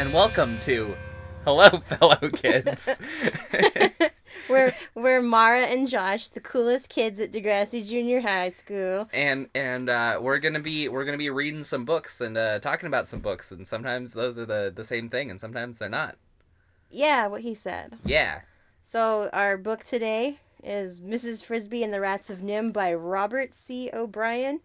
and welcome to Hello, fellow kids. we're we're Mara and Josh, the coolest kids at Degrassi Junior High School. and and uh, we're gonna be we're gonna be reading some books and uh, talking about some books, and sometimes those are the the same thing, and sometimes they're not. Yeah, what he said. Yeah. So our book today is Mrs. Frisby and the Rats of NIMH by Robert C. O'Brien.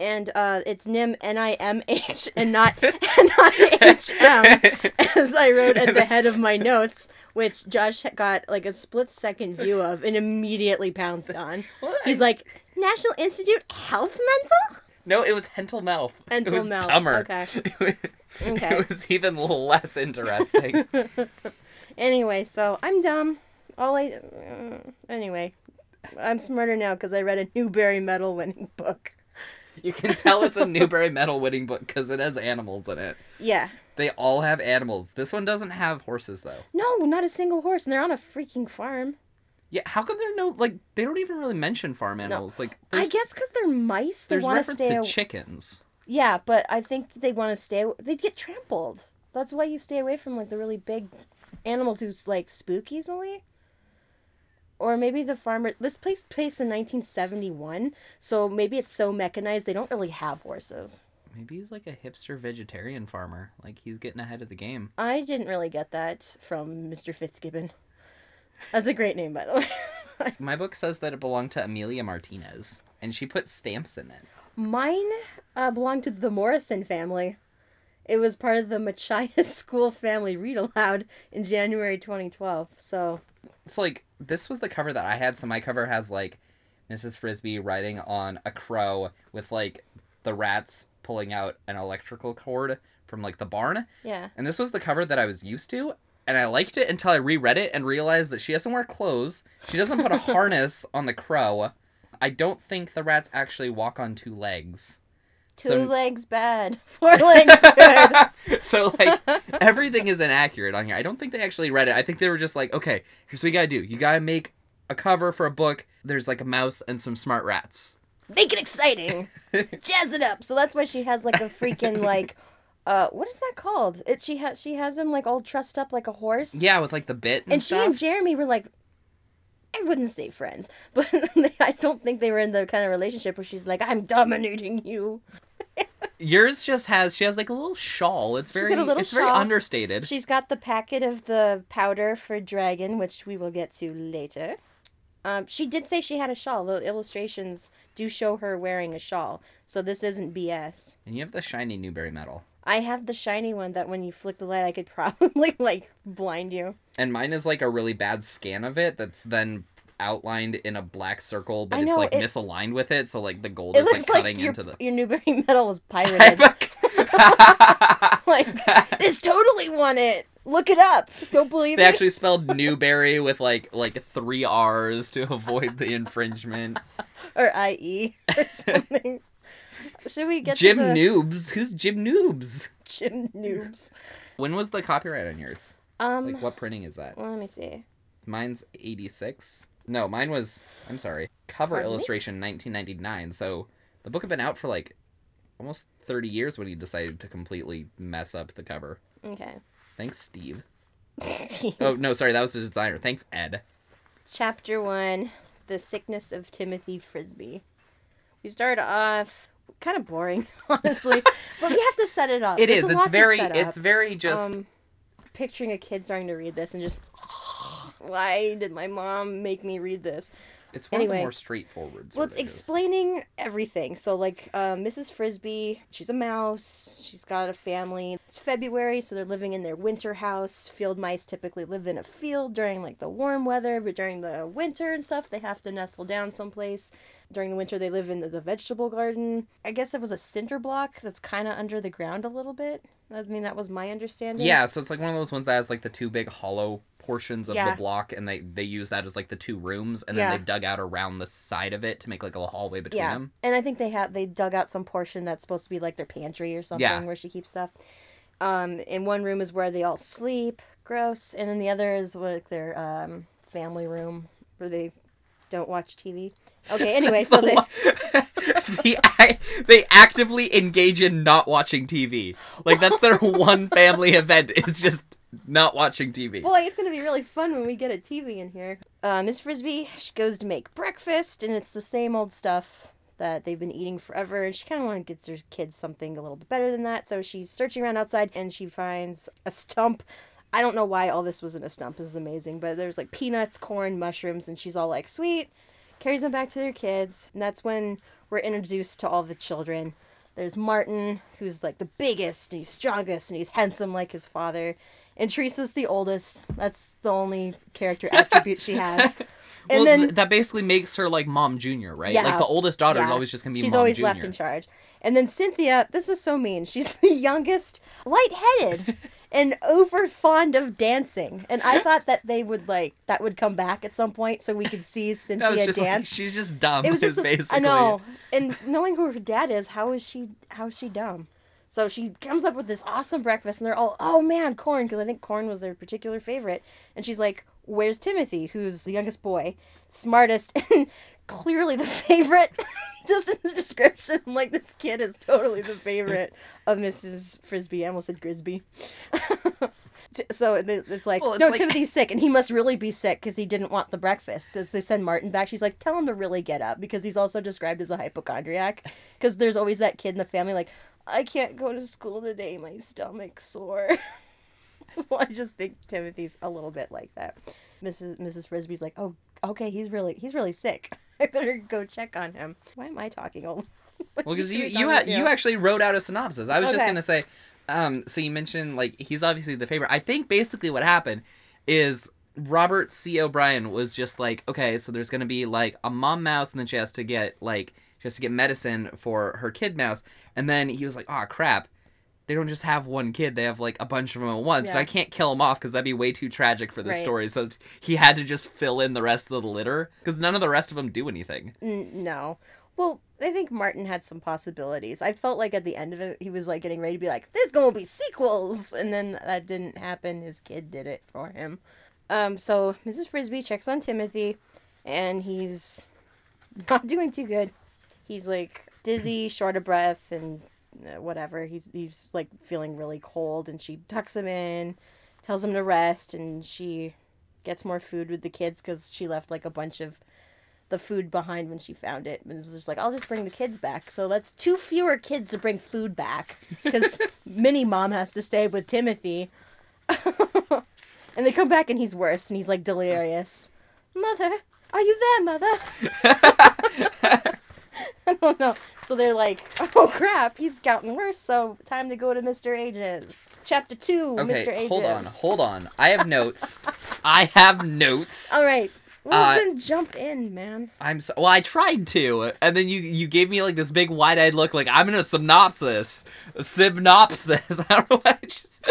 And uh, it's NIMH N I M H and not N I H M, as I wrote at the head of my notes, which Josh got like a split second view of and immediately pounced on. Well, He's I- like, National Institute Health Mental? No, it was Hentel Mouth. it Hentel was Mouth, dumber. okay. It was, Okay. it was even less interesting. Anyway, so I'm dumb. All I. Uh, anyway, I'm smarter now because I read a Newbery Medal winning book. You can tell it's a Newbery Medal winning book because it has animals in it. Yeah. They all have animals. This one doesn't have horses though. No, not a single horse, and they're on a freaking farm. Yeah, how come there are no like they don't even really mention farm animals? Like I guess because they're mice. They there's want to reference stay. to aw- chickens. yeah, but I think they want to stay. They'd get trampled. That's why you stay away from like the really big animals who's like spook easily. Or maybe the farmer. This place placed in 1971, so maybe it's so mechanized they don't really have horses. Maybe he's like a hipster vegetarian farmer. Like he's getting ahead of the game. I didn't really get that from Mr. Fitzgibbon. That's a great name, by the way. My book says that it belonged to Amelia Martinez, and she put stamps in it. Mine uh, belonged to the Morrison family. It was part of the Machias School Family Read Aloud in January 2012. So, It's like this was the cover that I had. So my cover has like Mrs. Frisby riding on a crow with like the rats pulling out an electrical cord from like the barn. yeah. And this was the cover that I was used to. And I liked it until I reread it and realized that she doesn't wear clothes. She doesn't put a harness on the crow. I don't think the rats actually walk on two legs. Two So- legs bad, four legs good. so like everything is inaccurate on here. I don't think they actually read it. I think they were just like, okay, here's what you gotta do. You gotta make a cover for a book. There's like a mouse and some smart rats. Make it exciting. Jazz it up. So that's why she has like a freaking like uh what is that called? It she has she has him like all trussed up like a horse. Yeah, with like the bit and, and she and Jeremy were like, I wouldn't say friends, but I don't think they were in the kind of relationship where she's like, I'm dominating you. Yours just has she has like a little shawl. It's very got a little it's very understated. She's got the packet of the powder for dragon, which we will get to later. Um, she did say she had a shawl. The illustrations do show her wearing a shawl, so this isn't BS. And you have the shiny Newbery medal. I have the shiny one that when you flick the light, I could probably like blind you. And mine is like a really bad scan of it that's then outlined in a black circle, but I it's like it- misaligned with it, so like the gold is like looks like cutting your, into the your Newbery medal was pirated. like this totally won it. Look it up. Don't believe They it. They actually spelled Newberry with like like three R's to avoid the infringement. or IE or something. Should we get Jim the Noobs? Who's Jim Noobs? Jim Noobs? When was the copyright on yours? Um, Like what printing is that? well, let me see. Mine's 86. No, mine was I'm sorry. Cover Pardon me? illustration 1999. So the book had been out for like almost 30 years when he decided to completely mess up the cover. Okay. Thanks, Steve. Oh, no, sorry, that was the designer. Thanks, Ed. Chapter one: The sickness of Timothy Frisby. We start off kind of boring, honestly, but we have to set it up. It There's is. It's very it's very just um, picturing a kid starting to read this and just why did my mom make me read this it's one of the anyway. more straightforward well it's explaining everything. So like uh, mrs frisby she's a mouse. She's got a family. It's february so they're living in their winter house. Field mice typically live in a field during like the warm weather but during the winter and stuff they have to nestle down someplace. During the winter they live in the, the vegetable garden. I guess it was a cinder block that's kind of under the ground a little bit. I mean that was my understanding. Yeah, so it's like one of those ones that has like the two big hollow portions of Yeah. the block and they they use that as like the two rooms and Yeah. then they've dug out around the side of it to make like a little hallway between yeah them. and i think they have they dug out some portion that's supposed to be like their pantry or something where she keeps stuff um in one room is where they all sleep gross and then the other is like their um family room where they don't watch tv okay anyway so they the, they actively engage in not watching TV. Like that's their one family event. It's just not watching TV. Boy, it's gonna be really fun when we get a TV in here. Uh, Miss Frisby she goes to make breakfast, and it's the same old stuff that they've been eating forever. And she kind of wants to get her kids something a little bit better than that. So she's searching around outside, and she finds a stump. I don't know why all this was in a stump. This is amazing, but there's like peanuts, corn, mushrooms, and she's all like, "Sweet." Carries them back to their kids, and that's when we're introduced to all the children. There's Martin, who's like the biggest and he's strongest and he's handsome like his father. And Teresa's the oldest. That's the only character attribute she has. And well, then that basically makes her like mom junior, right? Yeah. Like the oldest daughter is always just gonna be she's always junior. left in charge. And then Cynthia, this is so mean. She's the youngest, lightheaded, and over fond of dancing. And I thought that they would like that would come back at some point so we could see Cynthia just like, dance. she's just dumb. it was just basically. I know. And knowing who her dad is, how is she how is she dumb? So she comes up with this awesome breakfast, and they're all, "Oh man, corn!" Because I think corn was their particular favorite. And she's like, "Where's Timothy, who's the youngest boy, smartest, and clearly the favorite?" Just in the description, I'm like this kid is totally the favorite of Mrs. Frisby. I almost said Grisby. So it's like, Well, it's no, like- Timothy's sick, and he must really be sick because he didn't want the breakfast. Because they send Martin back, she's like, tell him to really get up because he's also described as a hypochondriac. Because there's always that kid in the family like, I can't go to school today, my stomach's sore. so I just think Timothy's a little bit like that. Mrs. Mrs. Frisby's like, oh, okay, he's really he's really sick. I better go check on him. Why am I talking? all- Well, because you you ha- you actually wrote out a synopsis. I was just gonna say, um, so you mentioned like he's obviously the favorite. I think basically what happened is Robert C. O'Brien was just like, okay, so there's gonna be like a mom mouse, and then she has to get like she has to get medicine for her kid mouse, and then he was like, oh crap. They don't just have one kid; they have like a bunch of them at once. Yeah. So I can't kill him off because that'd be way too tragic for the Right. story. So he had to just fill in the rest of the litter because none of the rest of them do anything. N- no. Well, I think Martin had some possibilities. I felt like at the end of it, he was like getting ready to be like, "There's gonna be sequels," and then that didn't happen. His kid did it for him. Um, so Mrs. Frisby checks on Timothy, and he's not doing too good. He's like dizzy, short of breath, and whatever. He's he's like feeling really cold, and she tucks him in, tells him to rest, and she gets more food with the kids because she left like a bunch of the food behind when she found it. And it was just like, I'll just bring the kids back. So that's two fewer kids to bring food back because Minnie Mom has to stay with Timothy. and they come back and he's worse and he's like delirious. Mother, are you there, Mother? I don't know. So they're like, oh crap, he's gotten worse. So time to go to Mr. Ages. Chapter two, Okay, Mr. Ages. hold on, hold on. I have notes. I have notes. All right. Well, Uh, then jump in, man. I'm so well. I tried to, and then you you gave me like this big wide eyed look, like I'm in a synopsis, a synopsis. I don't know what I just.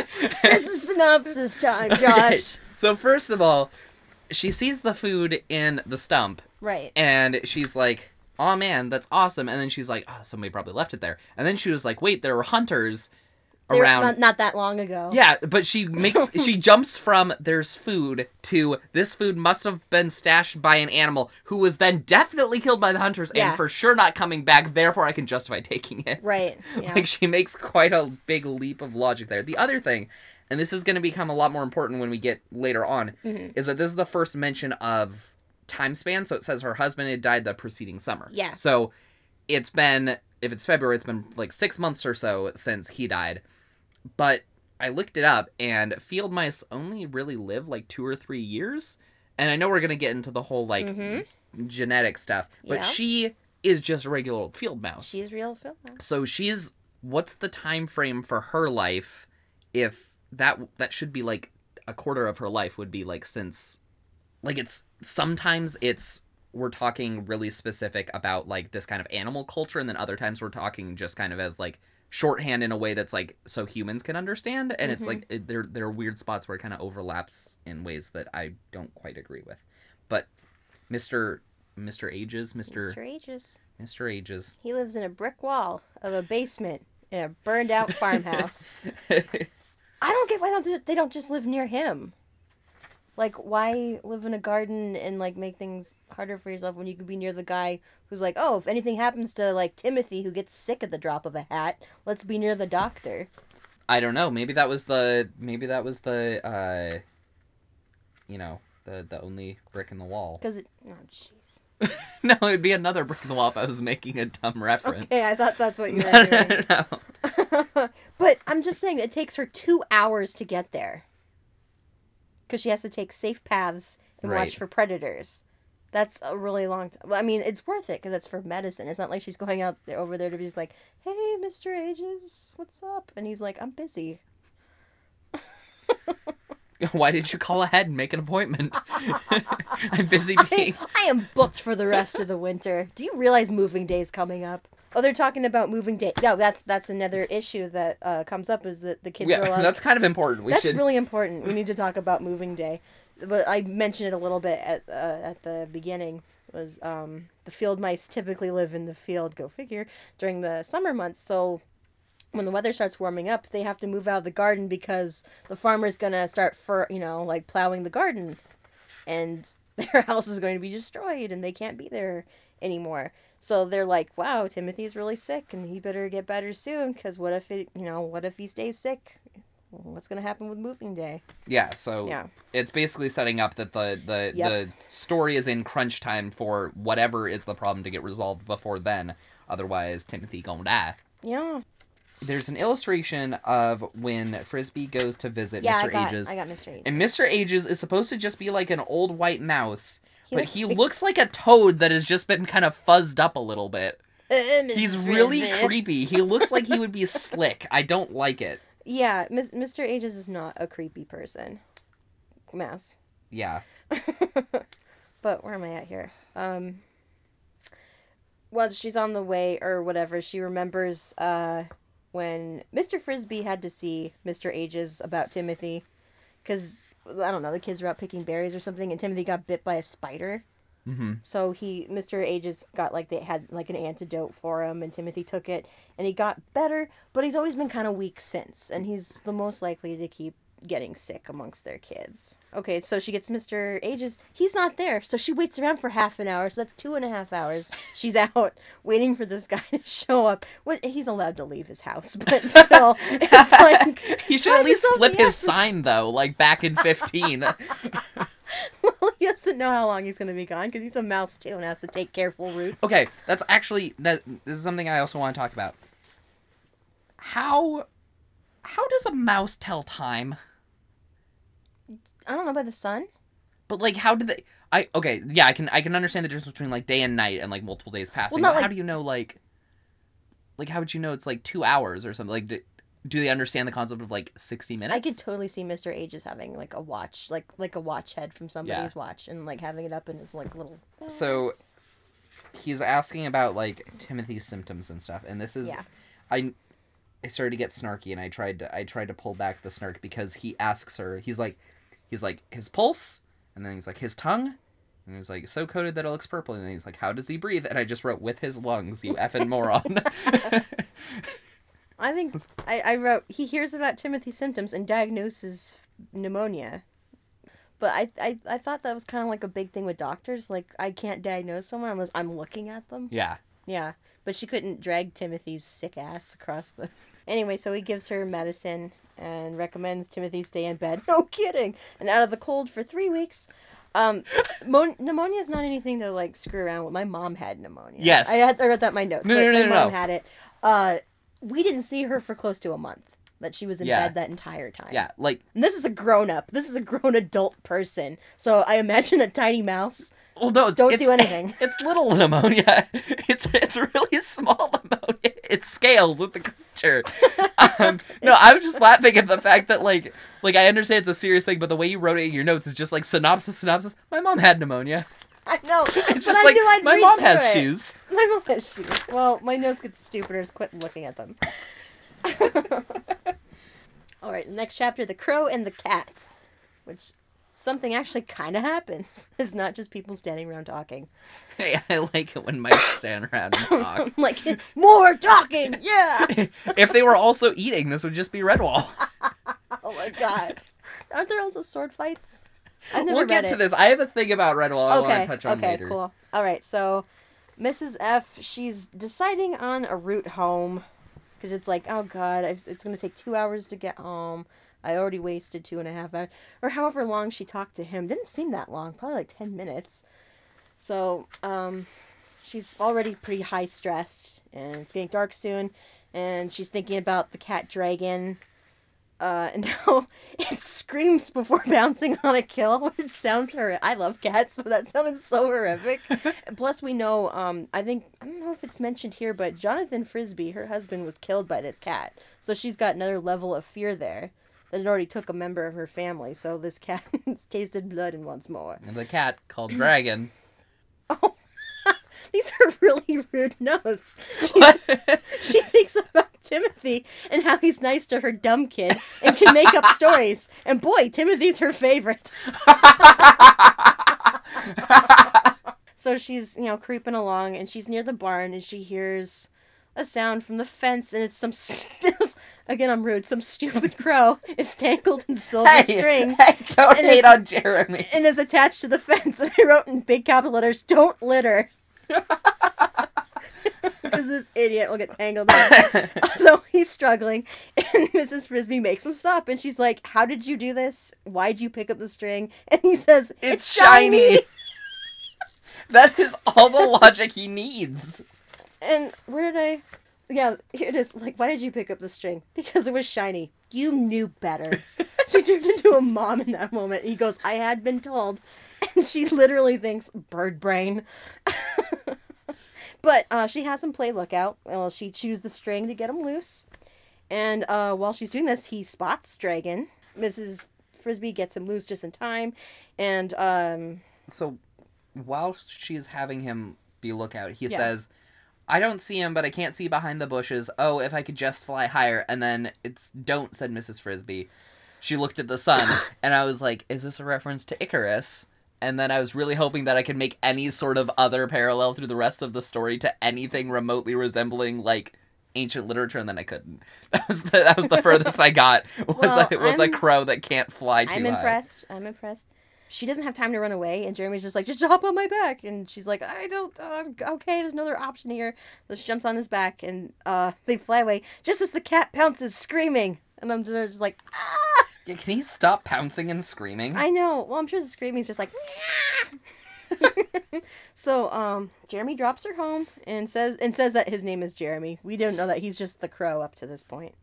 This is synopsis time, Josh. Okay, So first of all, she sees the food in the stump, Right. and she's like, "Oh man, that's awesome!" And then she's like, "Oh, somebody probably left it there." And then she was like, "Wait, there were hunters They around." not, not that long ago. Yeah, but she makes she jumps from there's food to this food must have been stashed by an animal who was then definitely killed by the hunters Yeah. and for sure not coming back. Therefore, I can justify taking it. Right. Yeah. Like she makes quite a big leap of logic there. The other thing, and this is going to become a lot more important when we get later on, Mm-hmm. is that this is the first mention of time span. So it says her husband had died the preceding summer. Yeah. So it's been if it's February, it's been like six months or so since he died. But I looked it up, and field mice only really live like two or three years. And I know we're gonna get into the whole like Mhm. genetic stuff, but Yeah. she is just a regular old field mouse. She's real film. So she's what's the time frame for her life if that that should be like a quarter of her life would be like since like it's sometimes it's we're talking really specific about like this kind of animal culture and then other times we're talking just kind of as like shorthand in a way that's like so humans can understand and it's Mhm. like it, there there are weird spots where it kind of overlaps in ways that I don't quite agree with. But Mr. Mr. Ages, Mr. Mr. Ages. Mr. Ages. He lives in a brick wall of a basement in a burned out farmhouse. I don't get why don't they- they don't just live near him. Like, why live in a garden and like make things harder for yourself when you could be near the guy who's like, oh, if anything happens to like Timothy who gets sick at the drop of a hat, let's be near the doctor. I don't know. Maybe that was the maybe that was the uh you know, the the only brick in the wall. Because it. Oh, jeez. no, it'd be another brick in the wall if I was making a dumb reference. Okay, I thought that's what you were no, doing. no, no. but I'm just saying, it takes her two hours to get there. Because she has to take safe paths and Right. watch for predators. That's a really long time. Well, I mean, it's worth it because it's for medicine. It's not like she's going out there over there to be just like, "Hey, Mister Ages, what's up?" And he's like, "I'm busy." Why did you call ahead and make an appointment? I'm busy I, being I am booked for the rest of the winter. Do you realize moving day's coming up? Oh, they're talking about moving day. No, that's that's another issue that uh, comes up is that the kids are Yeah, allowed. that's kind of important. We that's should really important. We need to talk about moving day. But I mentioned it a little bit at uh, at the beginning. Was um, the field mice typically live in the field? Go figure. During the summer months, so when the weather starts warming up, they have to move out of the garden because the farmer's gonna start for you know like plowing the garden, and their house is going to be destroyed, and they can't be there anymore. So they're like, "Wow, Timothy's really sick, and he better get better soon. Because what if it, you know, what if he stays sick? What's gonna happen with moving day?" Yeah, so Yeah. it's basically setting up that the the Yep. the story is in crunch time for whatever is the problem to get resolved before then. Otherwise, Timothy gonna die. Yeah. There's an illustration of when Frisby goes to visit Yeah, Mr. I got, Ages. I got Mr. Ages. And Mr. Ages is supposed to just be like an old white mouse, He but he looks like a toad that has just been kind of fuzzed up a little bit. He's really creepy. He looks like he would be slick. I don't like it. Yeah, Mr. Ages is not a creepy person. Mass. Yeah. But where am I at here? Um. Well, she's on the way or whatever. She remembers uh, when Mr. Frisby had to see Mr. Ages about Timothy, because I don't know, the kids were out picking berries or something, and Timothy got bit by a spider. Mm-hmm. So he, Mr. Ages, got like they had like an antidote for him, and Timothy took it, and he got better. But he's always been kind of weak since, and he's the most likely to keep getting sick amongst their kids. Okay, so she gets Mr. Ages. He's not there, so she waits around for half an hour. So that's two and a half hours. She's out waiting for this guy to show up. Well, he's allowed to leave his house, but still, it's like he should at least flip his sign though, like back in 15. well, he doesn't know how long he's going to be gone because he's a mouse too and has to take careful routes. okay, that's actually that this is something I also want to talk about. How how does a mouse tell time? I don't know by the sun. But like how did they I okay, yeah, I can I can understand the difference between like day and night and like multiple days passing. not but how do you know like like how would you know it's like 2 hours or something? Like do, do they understand the concept of like 60 minutes? I could totally see Mr. Ages having like a watch, like like a watch head from somebody's watch, and like having it up in his like little. So- he's asking about like Timothy's symptoms and stuff, and this is Yeah. I I started to get snarky, and I tried to I tried to pull back the snark because he asks her. He's like, he's like his pulse, and then he's like his tongue, and he's like so coated that it looks purple, and then he's like, how does he breathe? And I just wrote with his lungs, you effing moron. I think I, I wrote he hears about Timothy's symptoms and diagnoses pneumonia. But I, I, I thought that was kind of like a big thing with doctors. Like, I can't diagnose someone unless I'm looking at them. yeah, Yeah. But she couldn't drag Timothy's sick ass across the. Anyway, so he gives her medicine and recommends Timothy stay in bed. No kidding. And out of the cold for three weeks. Um, mon- pneumonia is not anything to like screw around with. My mom had pneumonia. Yes. I had I wrote that in my notes. No, like, no, no, my no, mom no. had it. Uh, we didn't see her for close to a month. That she was in Yeah. bed that entire time. yeah, like And this is a grown up. This is a grown adult person. So I imagine a tiny mouse. Well, no, it's, Don't it's, do anything. It's little pneumonia. It's it's really small pneumonia. It scales with the creature. Um, no, I was just laughing at the fact that like like I understand it's a serious thing, but the way you wrote it in your notes is just like synopsis, synopsis. My mom had pneumonia. I know. It's but just I like knew I'd my mom has it. shoes. My mom has shoes. Well, my notes get stupider. Just quit looking at them. All right, next chapter: the crow and the cat, which something actually kind of happens. It's not just people standing around talking. Hey, I like it when mice stand around and talk. like more talking, yeah. if they were also eating, this would just be Redwall. Oh my god, aren't there also sword fights? I've never we'll get to it. this. I have a thing about Redwall I want okay. to touch on okay. later. Cool. All right. So, Mrs. F. She's deciding on a route home because it's like, oh god, it's gonna take two hours to get home. I already wasted two and a half hours, or however long she talked to him. Didn't seem that long. Probably like ten minutes. So, um, she's already pretty high stressed, and it's getting dark soon, and she's thinking about the cat dragon. Uh, and now it screams before bouncing on a kill, which sounds horrific. I love cats, but that sounded so horrific. Plus, we know, um, I think, I don't know if it's mentioned here, but Jonathan Frisby, her husband, was killed by this cat. So she's got another level of fear there. That it already took a member of her family, so this cat has tasted blood and wants more. And the cat called Dragon. Oh, these are really rude notes. She, she thinks about Timothy and how he's nice to her dumb kid and can make up stories. And boy, Timothy's her favorite. so she's, you know, creeping along and she's near the barn and she hears a sound from the fence and it's some again I'm rude, some stupid crow is tangled in silver hey, string hey, don't hate it's- on Jeremy. and is attached to the fence. And I wrote in big capital letters, "Don't litter," because this idiot will get tangled up. so he's struggling, and Mrs. Frisby makes him stop, and she's like, "How did you do this? Why'd you pick up the string?" And he says, "It's, It's shiny." shiny. that is all the logic he needs. And where did I? Yeah, here it is. Like, why did you pick up the string? Because it was shiny. You knew better. she turned into a mom in that moment. He goes, I had been told. And she literally thinks, bird brain. but uh, she has him play lookout. Well, she chews the string to get him loose. And uh, while she's doing this, he spots Dragon. Mrs. Frisby gets him loose just in time. And um, So while she's having him be lookout, he Yeah. says, I don't see him, but I can't see behind the bushes. Oh, if I could just fly higher. And then it's don't, said Mrs. Frisby. She looked at the sun, and I was like, is this a reference to Icarus? And then I was really hoping that I could make any sort of other parallel through the rest of the story to anything remotely resembling, like, ancient literature, and then I couldn't. That was the, that was the furthest I got, was Well, it was a I'm- crow that can't fly too I'm high. impressed. I'm impressed. She doesn't have time to run away, and Jeremy's just like, just hop on my back. And she's like, I don't, uh, okay, there's another option here. So she jumps on his back, and uh, they fly away just as the cat pounces, screaming. And I'm just just like, ah! Yeah, can he stop pouncing and screaming? I know. Well, I'm sure the screaming's just like, so um, Jeremy drops her home and says and says that his name is Jeremy. We don't know that he's just the crow up to this point.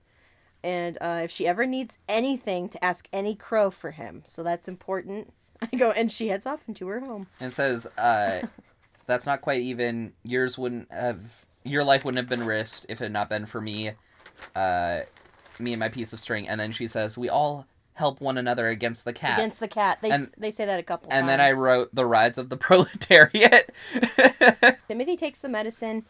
And uh, if she ever needs anything, to ask any crow for him. So that's important. I go and she heads off into her home. and says, uh, "That's not quite even. Yours wouldn't have. Your life wouldn't have been risked if it had not been for me, uh, me and my piece of string." And then she says, "We all help one another against the cat." Against the cat. They s they say that a couple and times. And then I wrote the rise of the proletariat. Timothy takes the medicine,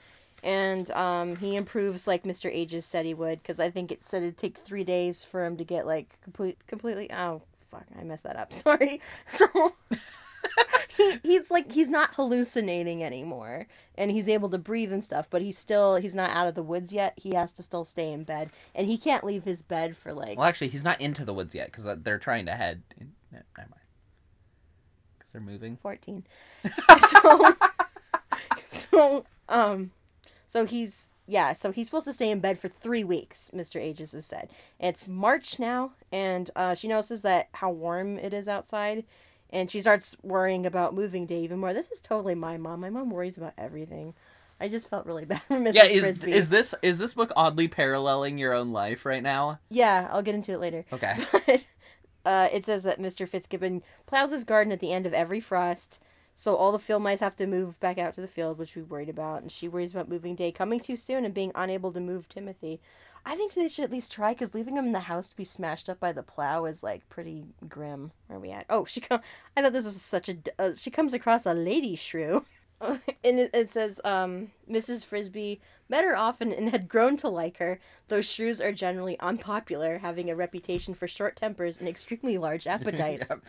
and um, he improves like Mr. Ages said he would, because I think it said it'd take three days for him to get like complete, completely. Oh fuck, I messed that up. Sorry. So he, he's like he's not hallucinating anymore, and he's able to breathe and stuff, but he's still he's not out of the woods yet. He has to still stay in bed, and he can't leave his bed for like well, actually, he's not into the woods yet because they're trying to head. In, no, never mind. Because they're moving. 14 so so um so he's yeah so he's supposed to stay in bed for three weeks mr ages has said it's march now and uh, she notices that how warm it is outside and she starts worrying about moving day even more this is totally my mom my mom worries about everything i just felt really bad for mrs Yeah, is Frisby. is this is this book oddly paralleling your own life right now? yeah i'll get into it later Okay. But uh, it says that Mr. Fitzgibbon plows his garden at the end of every frost, so all the field mice have to move back out to the field, which we worried about, and she worries about moving day coming too soon and being unable to move Timothy. I think they should at least try, because leaving him in the house to be smashed up by the plow is like pretty grim. Where are we at? Oh, she come. I thought this was such a. Uh, she comes across a lady shrew. and it, it says, um, Mrs. Frisby met her often and had grown to like her, though shrews are generally unpopular, having a reputation for short tempers and extremely large appetites. Yep.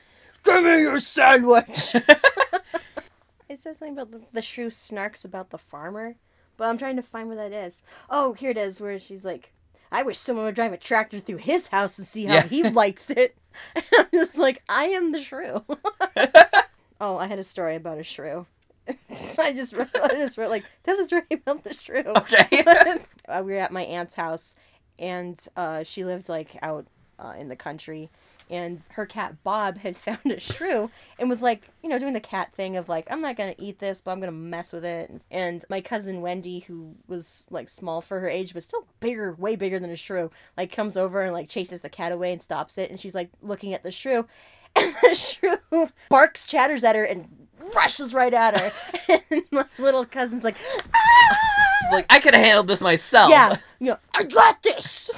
Give me your sandwich! it says something about the, the shrew snarks about the farmer, but I'm trying to find where that is. Oh, here it is, where she's like, I wish someone would drive a tractor through his house and see how Yeah. he likes it. And I'm just like, I am the shrew. oh, I had a story about a shrew. I just wrote, I just wrote like tell the story about the shrew. Okay. uh, we were at my aunt's house, and uh, she lived like out uh, in the country, and her cat Bob had found a shrew and was like, you know, doing the cat thing of like, I'm not gonna eat this, but I'm gonna mess with it. And my cousin Wendy, who was like small for her age, but still bigger, way bigger than a shrew, like comes over and like chases the cat away and stops it, and she's like looking at the shrew, and the shrew barks, chatters at her, and rushes right at her. and my little cousin's like, ah! like I could have handled this myself. yeah, you know, I got this.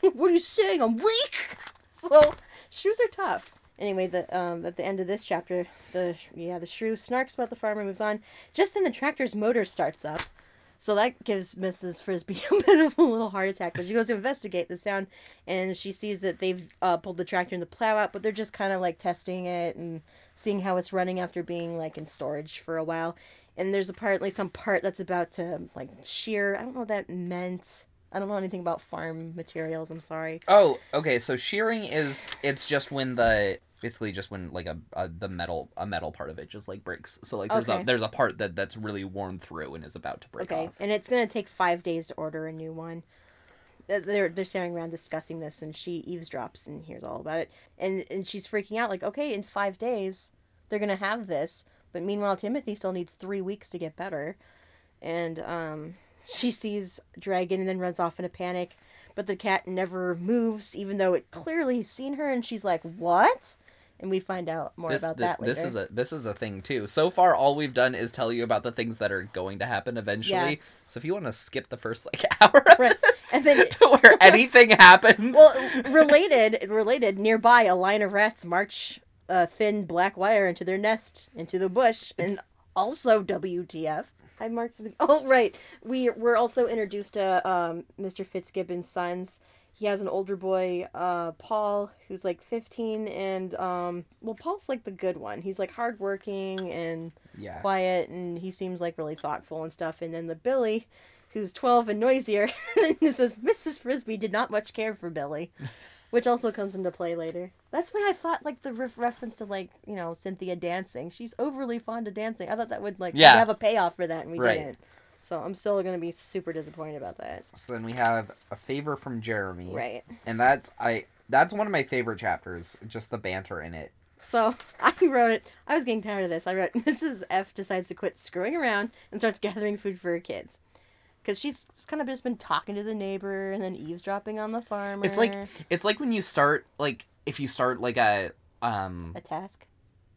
what are you saying? I'm weak. So shrews are tough. Anyway, the um at the end of this chapter, the yeah the shrew snarks about the farmer, moves on. Just then, the tractor's motor starts up. So that gives Mrs. Frisby a bit of a little heart attack. But she goes to investigate the sound, and she sees that they've uh, pulled the tractor and the plow out, but they're just kind of like testing it and seeing how it's running after being like in storage for a while. And there's apparently some part that's about to like shear. I don't know what that meant. I don't know anything about farm materials. I'm sorry. Oh, okay. So shearing is it's just when the basically just when like a, a the metal a metal part of it just like breaks. So like there's Okay. a there's a part that that's really worn through and is about to break Okay, off. and it's gonna take five days to order a new one. They're they're staring around discussing this, and she eavesdrops and hears all about it, and and she's freaking out like, okay, in five days they're gonna have this, but meanwhile Timothy still needs three weeks to get better, and um, she sees Dragon and then runs off in a panic, but the cat never moves, even though it clearly has seen her, and she's like, what? And we find out more This, about thi- that later. this is a this is a thing too. So far, all we've done is tell you about the things that are going to happen eventually. Yeah. So if you want to skip the first like hour of Right. this And then- to where anything happens, well, related, related. Nearby, a line of rats march a thin black wire into their nest, into the bush, and also WTF. I marked. Oh, right. We were also introduced to um, Mr. Fitzgibbon's sons. He has an older boy, uh, Paul, who's like 15, and um, well, Paul's like the good one. He's like hardworking and yeah. quiet, and he seems like really thoughtful and stuff. And then the Billy, who's 12 and noisier, and says Mrs. Frisby did not much care for Billy, which also comes into play later. That's why I thought like the ref- reference to like you know Cynthia dancing. She's overly fond of dancing. I thought that would like Yeah. have a payoff for that, and we Right. didn't. So I'm still gonna be super disappointed about that. So then we have a favor from Jeremy, Right. and that's I that's one of my favorite chapters. Just the banter in it. So I wrote it. I was getting tired of this. I wrote Mrs. F decides to quit screwing around and starts gathering food for her kids. Because she's just kind of just been talking to the neighbor and then eavesdropping on the farmer. It's like it's like when you start like if you start like a um a task.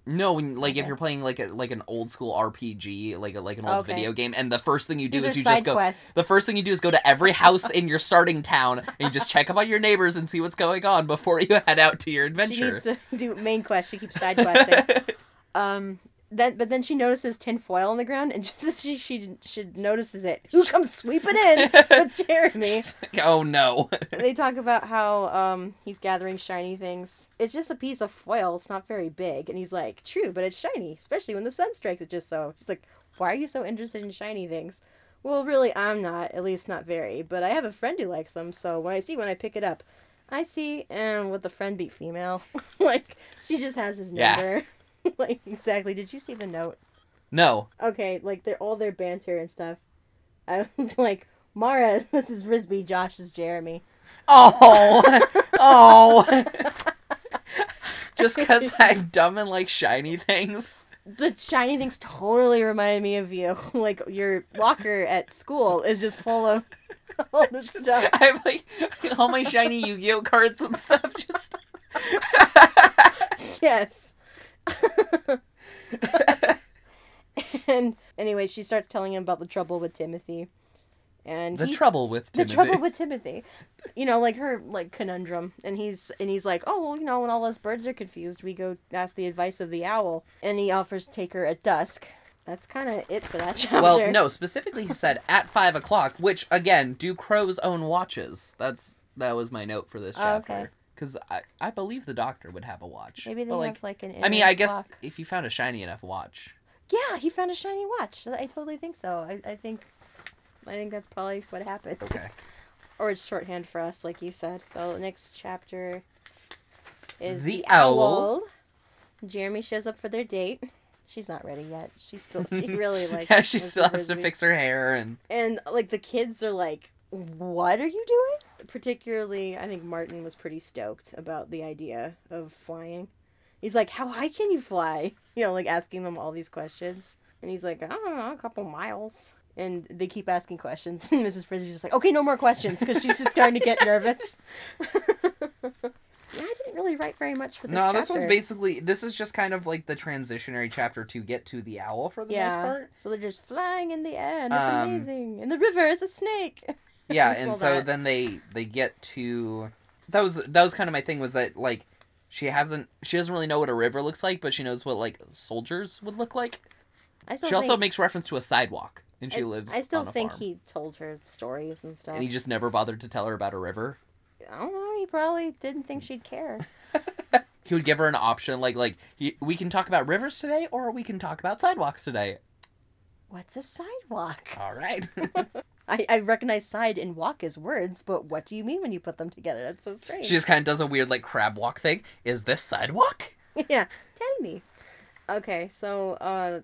no when like if you're playing like a like an old school RPG like a, like an old Okay. video game and the first thing you do These is you just go quests. the first thing you do is go to every house in your starting town and you just check up on your neighbors and see what's going on before you head out to your adventure. She needs to do main quest. She keeps side questing. um, then but then she notices tin foil on the ground, and just as she she she notices it, who comes sweeping in with Jeremy? oh no. they talk about how um he's gathering shiny things. It's just a piece of foil. It's not very big, and he's like, "True, but it's shiny, especially when the sun strikes it just so." She's like, "Why are you so interested in shiny things?" Well, really, I'm not. At least not very. But I have a friend who likes them, so when I see when I pick it up, I see, and would the friend be female? like she just has his Yeah. number. like exactly. Did you see the note? no. Okay, like they're all their banter and stuff. I was like, Mara is Mrs. Frisby, Josh is Jeremy. Oh. oh. Just cuz I'm dumb and like shiny things. the shiny things totally remind me of you. Like your locker at school is just full of all this stuff. I have like all my shiny Yu-Gi-Oh cards and stuff just Yes. and anyway, she starts telling him about the trouble with Timothy. And the he, trouble with Timothy. the trouble with Timothy. You know, like her like conundrum. And he's and he's like, Oh well, you know, when all us birds are confused, we go ask the advice of the owl. And he offers to take her at dusk. That's kinda it for that chapter. Well, no, specifically he said at five o'clock, which again, do crows own watches? That's that was my note for this Oh, chapter. okay. Because I, I believe the doctor would have a watch. Maybe they But, have like an I mean, I guess clock. if you found a shiny enough watch. Yeah, he found a shiny watch. I totally think so. I, I think I think that's probably what happened. Okay. Or it's shorthand for us, like you said. So next chapter is The the, owl. owl. Jeremy shows up for their date. She's not ready yet. She's still she really like yeah, she still has to fix her hair and And like the kids are like, "What are you doing?" Particularly, I think Martin was pretty stoked about the idea of flying. He's like, "How high can you fly?" You know, like asking them all these questions. And he's like, "I don't know, a couple miles." And they keep asking questions. And Mrs. Frisby's just like, "Okay, no more questions," because she's just starting to get nervous. yeah, I didn't really write very much for this no, chapter. this one's basically this is just kind of like the transitionary chapter to get to the owl for the most yeah. part. So they're just flying in the air, and it's Um, amazing. In the river is a snake. Yeah, and so that. then they they get to that was that was kind of my thing was that like she hasn't she doesn't really know what a river looks like, but she knows what like soldiers would look like. I still she also makes reference to a sidewalk, and she I, lives. I still think farm. he told her stories and stuff. and he just never bothered to tell her about a river. I don't know. He probably didn't think she'd care. He would give her an option like like "Y- we can talk about rivers today, or we can talk about sidewalks today. What's a sidewalk? All right. I, I recognize side and walk as words, but what do you mean when you put them together? That's so strange. she just kind of does a weird like crab walk thing. Is this sidewalk? yeah, tell me. Okay, so uh,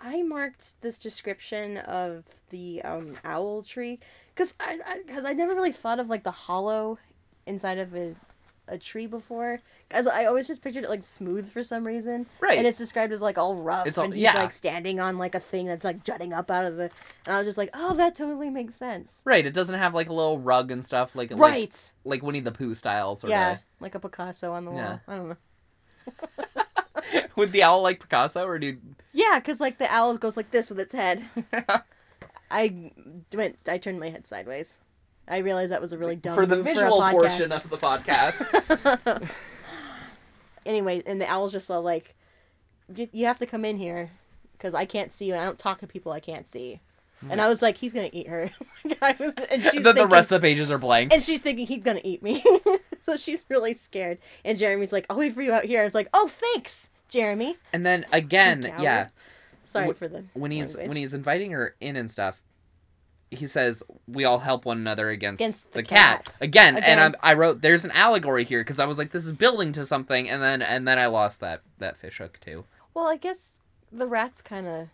I marked this description of the um, owl tree because I because I, never really thought of like the hollow inside of a a tree before. Because I always just pictured it like smooth for some reason. Right. And it's described as like all rough. It's all- and he's yeah. like standing on like a thing that's like jutting up out of the. And I was just like, oh, that totally makes sense. Right. It doesn't have like a little rug and stuff like like, Right. like Winnie the Pooh style sort yeah. of. Like a Picasso on the Yeah. wall. I don't know. Would the owl like Picasso or do? Yeah, because like the owl goes like this with its head. I went. I turned my head sideways. I realized that was a really dumb for the visual for portion of the podcast. Anyway, and the owl's just like, "You, you have to come in here, because I can't see you. I don't talk to people I can't see." And I was like, "He's gonna eat her." I was, and she's the, the rest of the pages are blank. and she's thinking he's gonna eat me. so she's really scared. And Jeremy's like, "I'll wait for you out here." And it's like, "Oh, thanks, Jeremy." And then again, yeah, Sorry Wh- for the when he's language. when he's inviting her in and stuff, he says we all help one another against, Against the, the cat. cat. again. Again. And i I wrote there's an allegory here because I was like this is building to something, and then and then I lost that that fish hook too. Well, I guess the rats kind of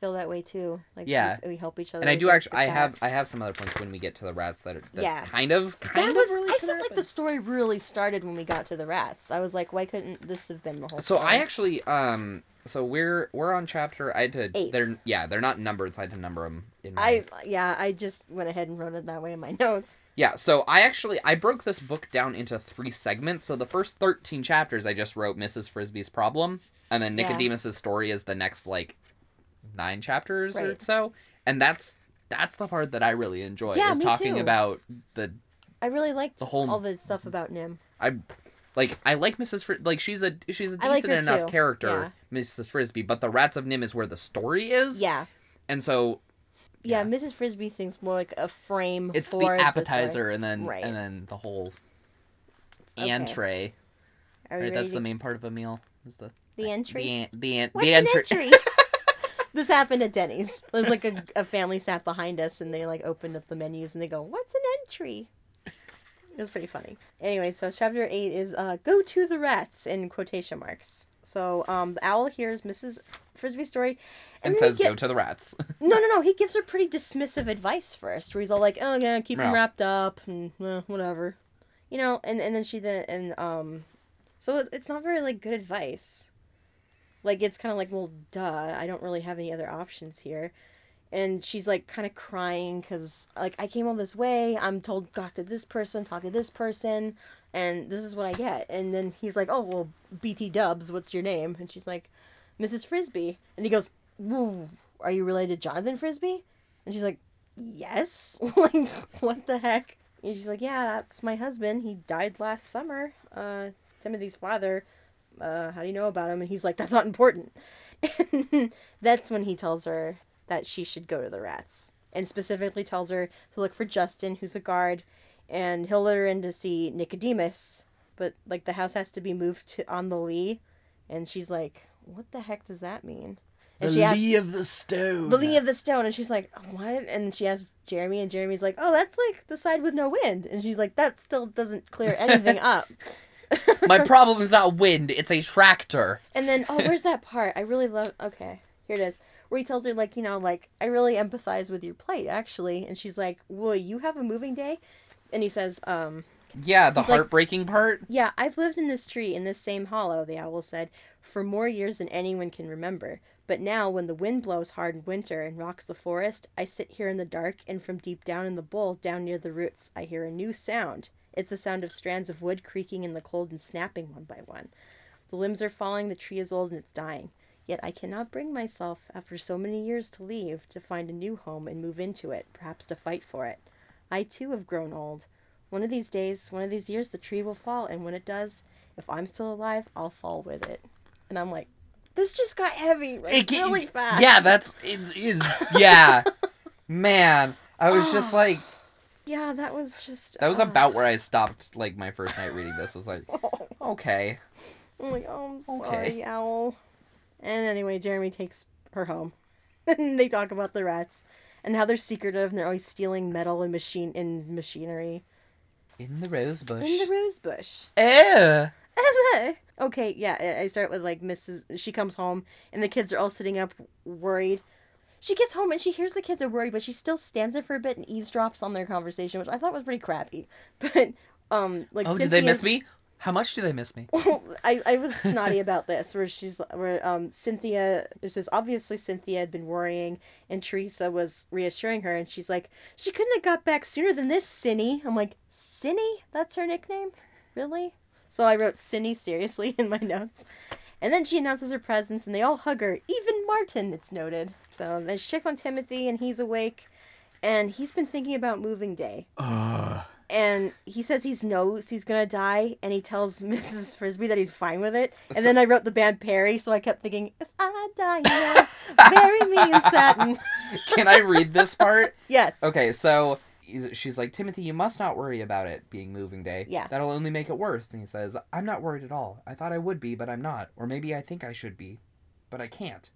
feel that way too. Like Yeah. we, we help each other. And I do actually I have I have some other points when we get to the rats that are that Yeah. kind of kind That of was. relate I felt like the story really started when we got to the rats. I was like, why couldn't this have been the whole? So story? I actually um so we're we're on chapter I had to Eight. they're yeah they're not numbered so I had to number them in my I yeah, I just went ahead and wrote it that way in my notes. Yeah, so I actually I broke this book down into three segments. So the first 13 chapters I just wrote Mrs. Frisby's problem and then Yeah. Nicodemus's story is the next like 9 chapters or so. And that's that's the part that I really enjoy Yeah, is me talking too. about the I really liked The whole- all the stuff about NIMH. I like I like Mrs. Fr- like she's a she's a I like decent her enough too, character, Mrs. Frisby, but the Rats of NIMH is where the story is. Yeah. And so yeah. Mrs. Frisby thinks more like a frame. it's for the story. appetizer and then Right. and then the whole Okay. entree. Are we Right, ready that's to- the main part of a meal. Is the the entry. the an- the an- What's the an entry. entry? this happened at Denny's. There's like a, a family sat behind us and they like opened up the menus and they go, "What's an entry?" It was pretty funny. Anyway, so chapter eight is uh, "Go to the rats" in quotation marks. So um, the owl hears Mrs. Frisby's story and he says get- go to the rats. No, no, no. He gives her pretty dismissive advice first, where he's all like, "Oh, yeah, keep him Yeah. wrapped up and uh, whatever," you know. And and then she then and um, so it's not very like good advice. Like it's kind of like, well, duh. I don't really have any other options here. And she's like kind of crying because like I came all this way. I'm told talk to this person, talk to this person, and this is what I get. And then he's like, "Oh well, BT Dubs, what's your name?" And she's like, "Mrs. Frisby." And he goes, "Woo, are you related to Jonathan Frisby?" And she's like, "Yes." like what the heck? And she's like, "Yeah, that's my husband. He died last summer. Uh, Timothy's father. Uh, how do you know about him?" And he's like, "That's not important." That's when he tells her that she should go to the rats, and specifically tells her to look for Justin, who's a guard, and he'll let her in to see Nicodemus. But like the house has to be moved to on the lee, and she's like, "What the heck does that mean?" And she asks, of the stone. the lee of the stone and she's like what and she asks jeremy and jeremy's like oh that's like the side with no wind and she's like that still doesn't clear anything up My problem is not wind, it's a tractor. And then, oh, where's that part? I really love. Okay, here it is. Where he tells her, like, you know, like, I really empathize with your plight, actually. And she's like, Will you have a moving day? And he says, um, Yeah, the He's like- heartbreaking part. Yeah, I've lived in this tree, in this same hollow, the owl said, for more years than anyone can remember. But now, when the wind blows hard in winter and rocks the forest, I sit here in the dark, and from deep down in the bowl, down near the roots, I hear a new sound. It's the sound of strands of wood creaking in the cold and snapping one by one. The limbs are falling, the tree is old and it's dying. Yet I cannot bring myself, after so many years, to leave, to find a new home and move into it, perhaps to fight for it. I too have grown old. One of these days, one of these years, the tree will fall, and when it does, if I'm still alive, I'll fall with it. And I'm like, this just got heavy, like, It- really it- fast. Yeah, that's it is yeah. Man, I was just like yeah, that was just. that was uh, about where I stopped like my first night reading this was like okay. I'm like, oh, I'm sorry, Okay. owl. And anyway, Jeremy takes her home, and they talk about the rats and how they're secretive and they're always stealing metal and machine and machinery In the rose bush. in the rose bush. Eh. okay, yeah, I- start with like Mrs. She comes home and the kids are all sitting up worried. She gets home and she hears the kids are worried, but she still stands there for a bit and eavesdrops on their conversation, which I thought was pretty crappy. But um, like Oh, did they miss me? How much do they miss me? I, I was snotty about this where she's where um Cynthia it says obviously Cynthia had been worrying and Teresa was reassuring her and she's like she couldn't have got back sooner than this Cinny. I'm like Cinny? That's her nickname? Really? So I wrote Cinny seriously in my notes. And then she announces her presence and they all hug her. Even Martin it's noted. So then she checks on Timothy and he's awake and he's been thinking about moving day and he says he knows he's gonna die, and he tells Mrs. Frisby that he's fine with it. And then I wrote the Band Perry, so I kept thinking, if I die now, bury me in satin. Can I read this part? yes. Okay, so she's like, Timothy, you must not worry about it being moving day. Yeah. That'll only make it worse. And he says, I'm not worried at all. I thought I would be, but I'm not. Or maybe I think I should be, but I can't.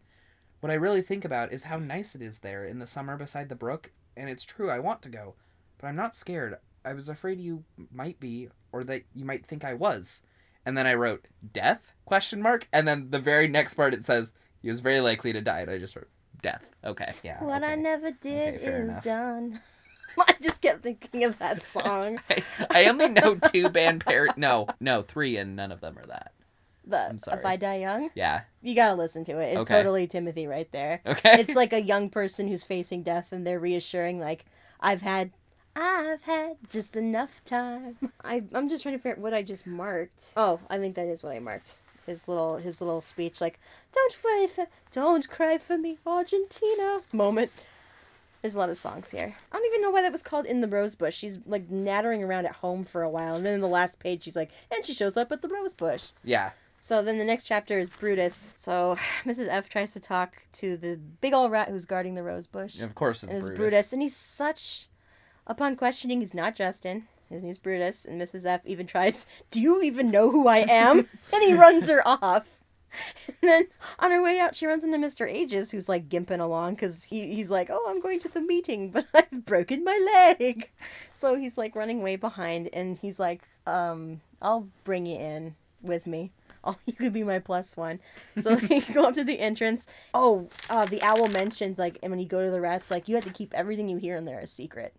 What I really think about is how nice it is there in the summer beside the brook, and it's true, I want to go. But I'm not scared. I was afraid you might be, or that you might think I was. And then I wrote, death? Question mark. And then the very next part it says, he was very likely to die. And I just wrote, death. Okay. Yeah. What I never did Okay, is enough. done. I just kept thinking of that song. I, I only know two Band Perry. No, no, three, and none of them are that. The sorry. If I Die Young, Yeah. you gotta listen to it. It's Okay. totally Timothy right there. Okay. It's like a young person who's facing death, and they're reassuring, like, I've had. I've had just enough time. I, I'm just trying to figure out what I just marked. Oh, I think that is what I marked. His little his little speech, like, "Don't worry for, don't cry for me, Argentina." Moment. There's a lot of songs here. I don't even know why that was called in the rose bush. She's like nattering around at home for a while, and then in the last page, she's like, and she shows up at the rose bush. yeah. So then the next chapter is Brutus. So Mrs. F tries to talk to the big old rat who's guarding the rose bush. Of course, it's and it's Brutus. Brutus. And he's such. Upon questioning, he's not Justin. His name's Brutus. And Mrs. F even tries, Do you even know who I am? and he runs her off. And then on her way out, she runs into Mr. Ages, who's like gimping along because he, he's like, Oh, I'm going to the meeting, but I've broken my leg. So he's like running way behind, and he's like, um, I'll bring you in with me. Oh, you could be my plus one. So they go up to the entrance. Oh, uh, the owl mentioned like, and when you go to the rats, like you have to keep everything you hear in there a secret.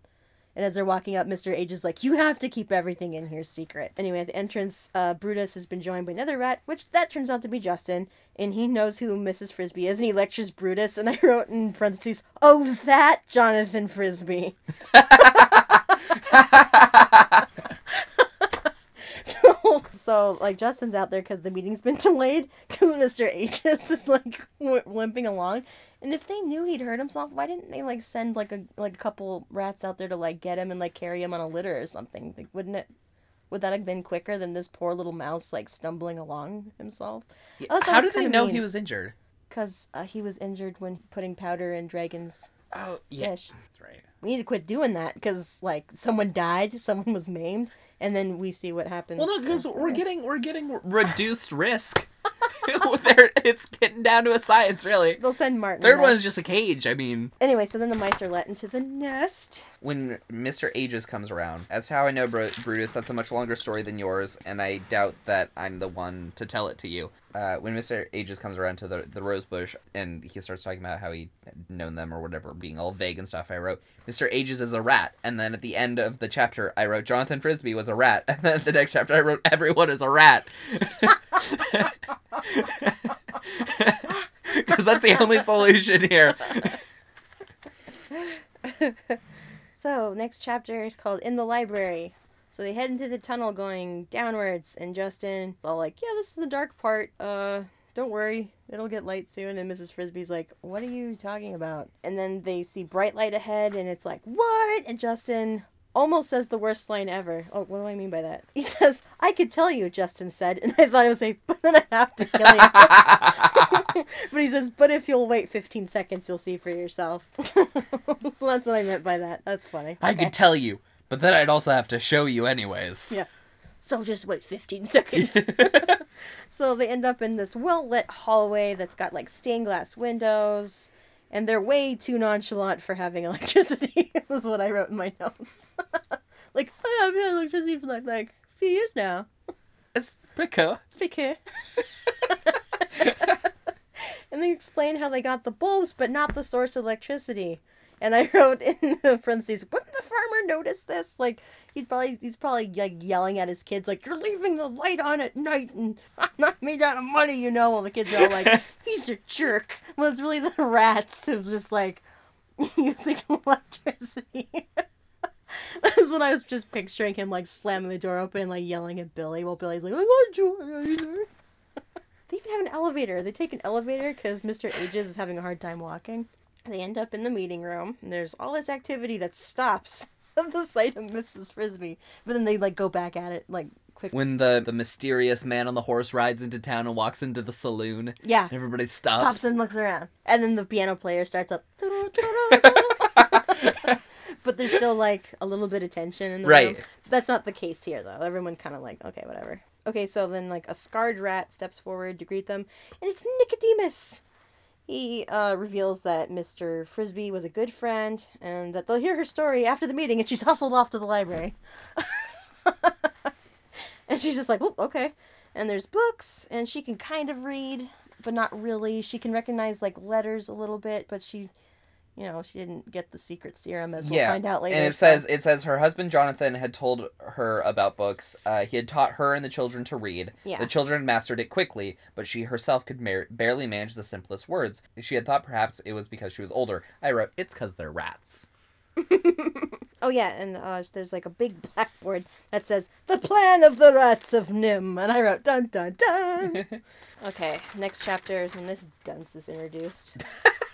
And as they're walking up, Mr. H is like, you have to keep everything in here secret. Anyway, at the entrance, uh, Brutus has been joined by another rat, which that turns out to be Justin, and he knows who Mrs. Frisby is, and he lectures Brutus, and I wrote in parentheses, oh, that Jonathan Frisby. so, so, like, Justin's out there because the meeting's been delayed, because Mr. H is like, limping along. And if they knew he'd hurt himself, why didn't they like send like a like a couple rats out there to like get him and like carry him on a litter or something? Like, wouldn't it? Would that have been quicker than this poor little mouse like stumbling along himself? That How did they know mean, he was injured? Because uh, he was injured when putting powder in Dragon's Oh, yeah. dish. That's right. We need to quit doing that because like someone died, someone was maimed, and then we see what happens. Well, no, because we're getting we're getting reduced risk. They're- it's getting down to a science, really. They'll send Martin. Third a one is just a cage. I mean, Anyway, so then the mice are let into the nest. when Mr. Ages comes around, as how I know Bru- Brutus, that's a much longer story than yours, and I doubt that I'm the one to tell it to you. Uh, when Mr. Ages comes around to the, the rose bush and he starts talking about how he known them or whatever, being all vague and stuff, I wrote, Mr. Ages is a rat. And then at the end of the chapter, I wrote, Jonathan Frisby was a rat. And then the next chapter, I wrote, everyone is a rat. Because that's the only solution here. So next chapter is called In the Library. So they head into the tunnel going downwards, and Justin, all like, yeah, this is the dark part. Uh, don't worry, it'll get light soon. And Mrs. Frisby's like, what are you talking about? And then they see bright light ahead, and it's like, what? And Justin almost says the worst line ever. Oh, what do I mean by that? He says, I could tell you, Justin said. And I thought it was like, but then I have to kill you. but he says, but if you'll wait 15 seconds, you'll see for yourself. so that's what I meant by that. That's funny. I Okay. could tell you, but then I'd also have to show you anyways. Yeah. So just wait 15 seconds. so they end up in this well lit hallway that's got like stained glass windows, and they're way too nonchalant for having electricity. was what I wrote in my notes. like, oh, yeah, I've had electricity for like, like a few years now. It's pretty cool. It's pretty cool. and they explain how they got the bulbs, but not the source of electricity. And I wrote in the parentheses, "Wouldn't the farmer notice this? Like, he's probably he's probably like yelling at his kids, like, "You're leaving the light on at night, and I'm not made out of money, you know." While the kids are all like, "He's a jerk." Well, it's really the rats who just like using electricity. That's what I was just picturing him like slamming the door open and like yelling at Billy while Billy's like, I got you. they even have an elevator. They take an elevator because Mr. Ages is having a hard time walking. They end up in the meeting room and there's all this activity that stops at the sight of Mrs. Frisby. But then they like go back at it like quick. When the, the mysterious man on the horse rides into town and walks into the saloon, Yeah. everybody stops. Stops and looks around. And then the piano player starts up. but there's still like a little bit of tension in the Right. room. That's not the case here though. Everyone kind of like, okay, whatever. Okay, so then like a scarred rat steps forward to greet them, and it's Nicodemus. He uh, reveals that Mr. Frisby was a good friend, and that they'll hear her story after the meeting, and she's hustled off to the library. and she's just like, "Oh, okay." And there's books, and she can kind of read, but not really. She can recognize like letters a little bit, but she's, you know, she didn't get the secret serum, as we'll find out later. and it says it says her husband Jonathan had told her about books. Uh, he had taught her and the children to read. Yeah. The children mastered it quickly, but she herself could mar- barely manage the simplest words. She had thought perhaps it was because she was older. I wrote, "It's because they're rats." Oh yeah, and uh, there's like a big blackboard that says "The Plan of the Rats of NIMH," and I wrote "Dun dun dun." okay, next chapter is when this dunce is introduced.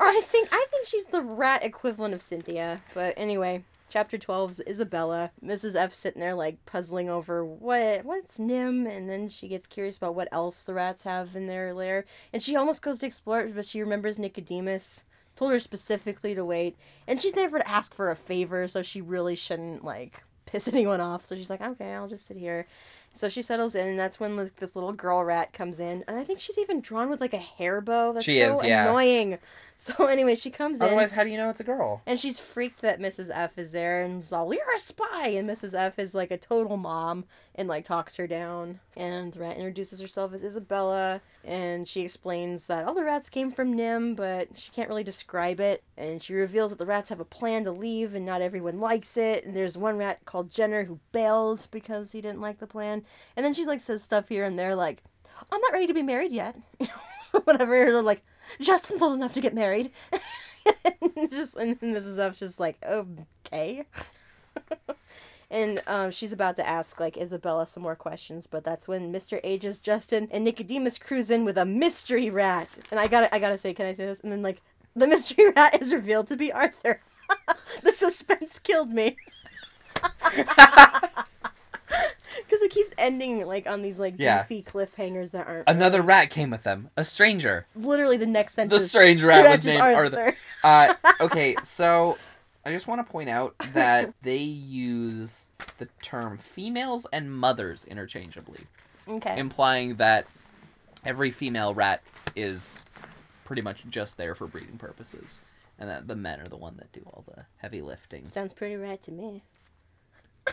I think I think she's the rat equivalent of Cynthia, but anyway. Chapter 12 is Isabella. Mrs. F sitting there like puzzling over what what's NIMH and then she gets curious about what else the rats have in their lair. And she almost goes to explore it, but she remembers Nicodemus told her specifically to wait. And she's never to ask for a favor, so she really shouldn't like piss anyone off. So she's like, okay, I'll just sit here. So she settles in, and that's when like, this little girl rat comes in, and I think she's even drawn with like a hair bow. That's She so is, yeah. annoying. So anyway, she comes in. Otherwise, how do you know it's a girl? And she's freaked that Mrs. F is there and is all, You're a spy! And Mrs. F is like a total mom and like talks her down. And the rat introduces herself as Isabella and she explains that all the rats came from NIMH, but she can't really describe it. And she reveals that the rats have a plan to leave and not everyone likes it. And there's one rat called Jenner who bailed because he didn't like the plan. And then she like says stuff here and there like, I'm not ready to be married yet. Whatever. They're like, Justin's old enough to get married. and just and Mrs. F just like okay. and um, she's about to ask like Isabella some more questions, but that's when Mr. Ages, Justin, and Nicodemus cruise in with a mystery rat. And I gotta I gotta say, can I say this? And then like the mystery rat is revealed to be Arthur. the suspense killed me. Because it keeps ending like on these like Yeah. goofy cliffhangers that aren't Another rat came with them. A stranger. literally the next sentence. The strange rat was named Arthur. Uh, okay, so I just want to point out that they use the term females and mothers interchangeably, Okay. implying that every female rat is pretty much just there for breeding purposes, and that the men are the one that do all the heavy lifting. Sounds pretty right to me.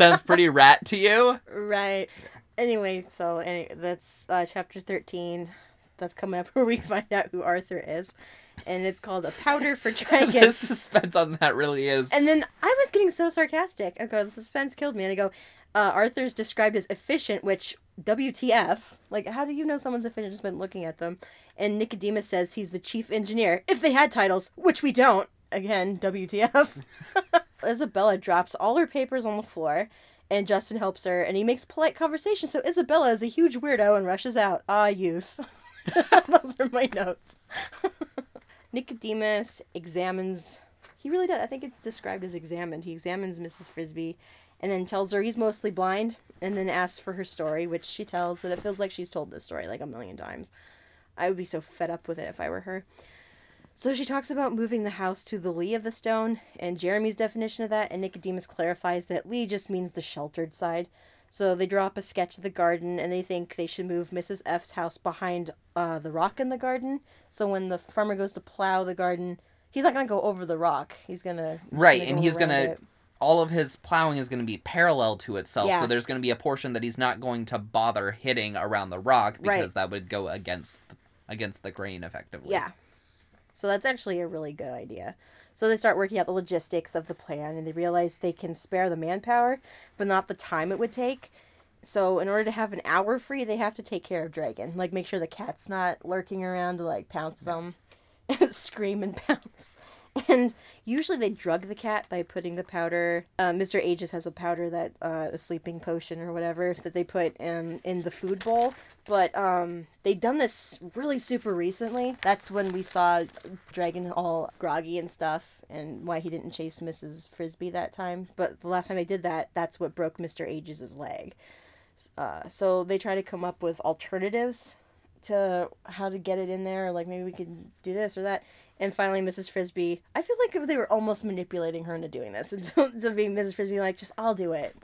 Sounds pretty rat to you? Right. Anyway, so any, that's uh, chapter 13. That's coming up where we find out who Arthur is. And it's called A Powder for Dragons. the suspense on that really is. and then I was getting so sarcastic. I go, the suspense killed me. And I go, uh, Arthur's described as efficient, which WTF? Like, how do you know someone's efficient just by looking at them? And Nicodemus says he's the chief engineer. If they had titles, which we don't. Again, WTF. Isabella drops all her papers on the floor, and Justin helps her, and he makes polite conversation. So Isabella is a huge weirdo and rushes out. Ah, youth. Those are my notes. Nicodemus examines. He really does. I think it's described as examined. He examines Mrs. Frisby and then tells her he's mostly blind and then asks for her story, which she tells, and it feels like she's told this story like a million times. I would be so fed up with it if I were her. So she talks about moving the house to the lee of the stone and Jeremy's definition of that, and Nicodemus clarifies that lee just means the sheltered side. So they draw up a sketch of the garden and they think they should move Mrs. F's house behind uh, the rock in the garden. So when the farmer goes to plow the garden, he's not going to go over the rock. He's going to. Right, and he's gonna it. all of his plowing is gonna be parallel to itself. Yeah. So there's gonna be a portion that he's not going to bother hitting around the rock because Right. that would go against against the grain effectively. Yeah. So that's actually a really good idea. So they start working out the logistics of the plan and they realize they can spare the manpower, but not the time it would take. So in order to have an hour free, they have to take care of Dragon. Like make sure the cat's not lurking around to like pounce them, scream and pounce. And usually they drug the cat by putting the powder. Uh, Mr. Ages has a powder that uh, a sleeping potion or whatever that they put in in the food bowl. But um, they done this really super recently. That's when we saw Dragon all groggy and stuff, and why he didn't chase Mrs. Frisby that time. But the last time they did that, that's what broke Mr. Ages's leg. Uh, so they try to come up with alternatives to how to get it in there. Like maybe we could do this or that. And finally, Mrs. Frisby. I feel like they were almost manipulating her into doing this, into to being Mrs. Frisby, like just I'll do it.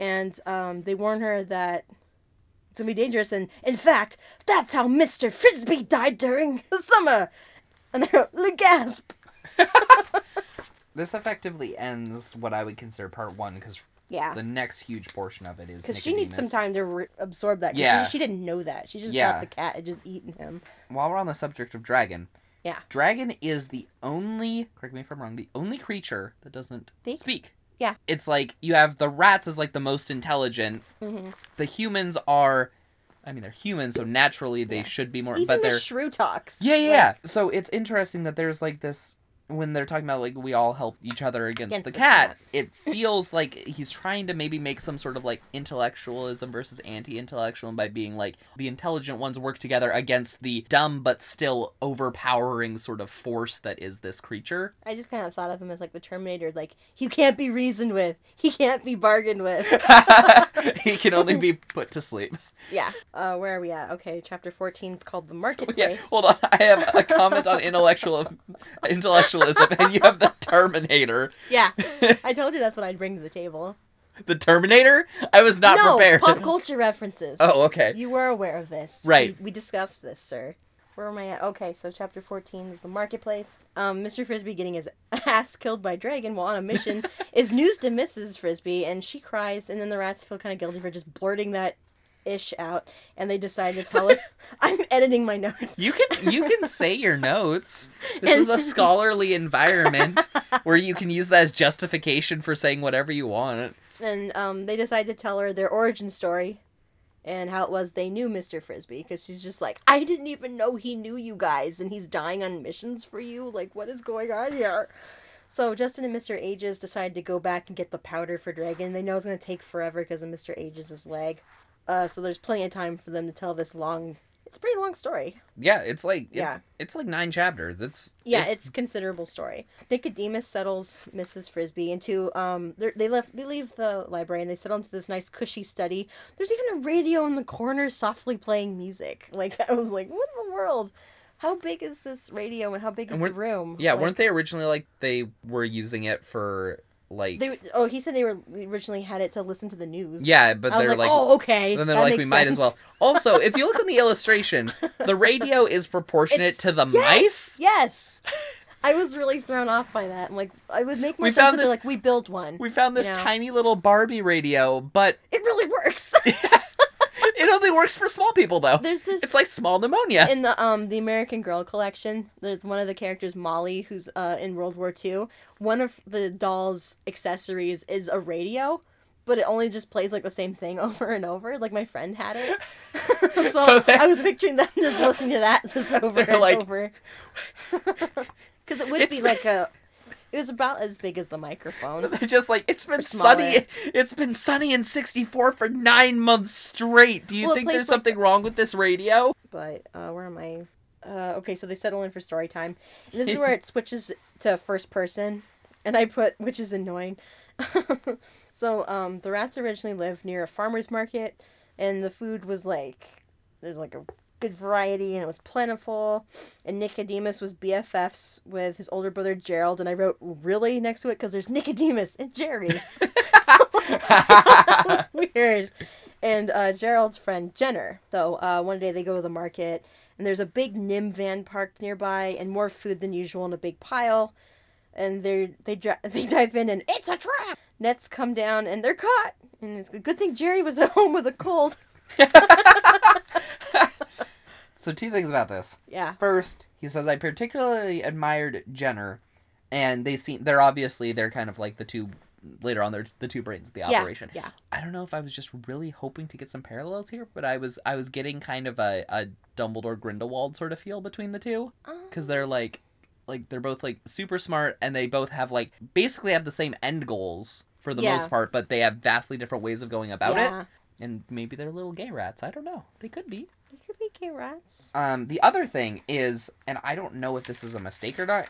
And um, they warn her that it's gonna be dangerous. And in fact, that's how Mr. Frisby died during the summer. And they're like, gasp. This effectively ends what I would consider part one because Yeah. the next huge portion of it is Because she needs some time to re- absorb that. Yeah. She, she didn't know that. She just Yeah. thought the cat had just eaten him. While we're on the subject of dragon, Yeah. dragon is the only correct me if I'm wrong, the only creature that doesn't Speak? speak. Yeah. It's like you have the rats as like the most intelligent. Mm-hmm. The humans are I mean they're humans, so naturally they Yeah. should be more Even but the they're shrew talks. Yeah, yeah, Like, yeah. So it's interesting that there's like this when they're talking about like we all help each other against, Against the, the cat, cat. it feels like he's trying to maybe make some sort of like intellectualism versus anti-intellectual by being like the intelligent ones work together against the dumb but still overpowering sort of force that is this creature. I just kind of thought of him as like the Terminator. Like he can't be reasoned with. He can't be bargained with. he can only be put to sleep. Yeah. Uh, where are we at? Okay, chapter fourteen is called the Yeah, marketplace. hold on. I have a comment on intellectual intellectualism, and you have the Terminator. yeah. I told you that's what I'd bring to the table. The Terminator? I was not no, prepared. pop culture references. Oh, okay. You were aware of this. Right. We, we discussed this, sir. Where am I at? Okay, so chapter 14 is the marketplace. Um, Mr. Frisby getting his ass killed by Dragon while on a mission is news to Mrs. Frisby, and she cries, and then the rats feel kind of guilty for just blurting that ish out, and they decide to tell her. I'm editing my notes. You can you can say your notes. This is a scholarly environment where you can use that as justification for saying whatever you want. And um, they decide to tell her their origin story and how it was they knew Mr. Frisby because she's just like, I didn't even know he knew you guys and he's dying on missions for you. Like, what is going on here? So Justin and Mr. Ages decide to go back and get the powder for Dragon. They know it's going to take forever because of Mr. Ages' leg. Uh, so there's plenty of time for them to tell this long. It's a pretty long story. Yeah, it's like it- Yeah. it's like nine chapters. It's Yeah, it's, considerable story. Nicodemus settles Mrs. Frisby into um. they're- left. They leave the library and they settle into this nice cushy study. There's even a radio in the corner, softly playing music. Like I was like, what in the world? How big is this radio and how big is And the room? yeah. Like, weren't they originally like they were using it for like They oh he said they were originally had it to listen to the news. yeah, but they're like, like, oh okay. then they're that like we makes might as well. Also, if you look on the illustration, the radio is proportionate It's- to the yes, mice. Yes. I was really thrown off by that. I'm like, I would make more We sense found this- like, we built one. We found this You know? tiny little Barbie radio, but It really works. it only works for small people though. There's this It's like small pneumonia. in the um the American Girl collection. There's one of the characters, Molly, who's uh in World War II. One of the doll's accessories is a radio, but it only just plays like the same thing over and over. Like my friend had it, so, So I was picturing them just listening to that just over and like- over. Because it would be been- like a. It was about as big as the microphone. They're just like it's been sunny. It's been sunny in '64 for nine months straight. Do you Well, think there's like- something wrong with this radio? but uh, where am I? Uh, okay, so they settle in for story time. And this is where it switches to first person, and I put which is annoying. so um, the rats originally lived near a farmer's market, and the food was like there's like a good variety, and it was plentiful. And Nicodemus was BFFs with his older brother Gerald, and I wrote really next to it because there's Nicodemus and Jerry. that was weird. And uh, Gerald's friend Jenner. So uh, one day they go to the market, and there's a big NIMH van parked nearby, and more food than usual in a big pile. And they they they dive in, and it's a trap. Nets come down, and they're caught. And it's a good thing Jerry was at home with a cold. So two things about this. Yeah. First, he says I particularly admired Jenner, and they seem they're obviously they're kind of like the two later on they're the two brains of the Yeah. operation. Yeah. I don't know if I was just really hoping to get some parallels here, but I was I was getting kind of a, a Dumbledore Grindelwald sort of feel between the two oh. because they're like like they're both like super smart and they both have like basically have the same end goals for the Yeah. most part, but they have vastly different ways of going about yeah. it. And maybe they're little gay rats. I don't know. They could be. They could be Um, the other thing is, and I don't know if this is a mistake or not,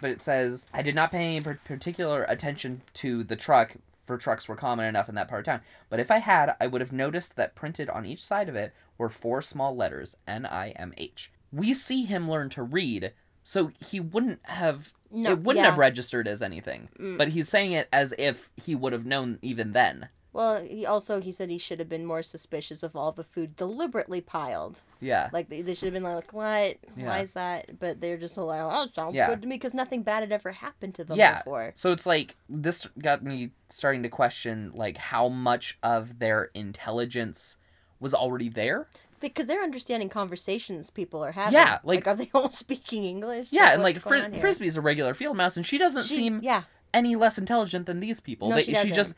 but it says I did not pay any particular attention to the truck, for trucks were common enough in that part of town. But if I had, I would have noticed that printed on each side of it were four small letters N I M H. We see him learn to read, so he wouldn't have. No, it wouldn't yeah. have registered as anything, Mm. but he's saying it as if he would have known even then. Well, he also he said he should have been more suspicious of all the food deliberately piled. Yeah. Like they, they should have been like, "What? Yeah. Why is that?" But they're just like, "Oh, sounds Yeah. good to me," because nothing bad had ever happened to them Yeah. before. So it's like this got me starting to question like how much of their intelligence was already there. Because they're understanding conversations people are having. Yeah, like- are they all speaking English? Yeah, and like what's going Fris-? Frisby's a regular field mouse, and she doesn't She- seem yeah. any less intelligent than these people. No, They- she she just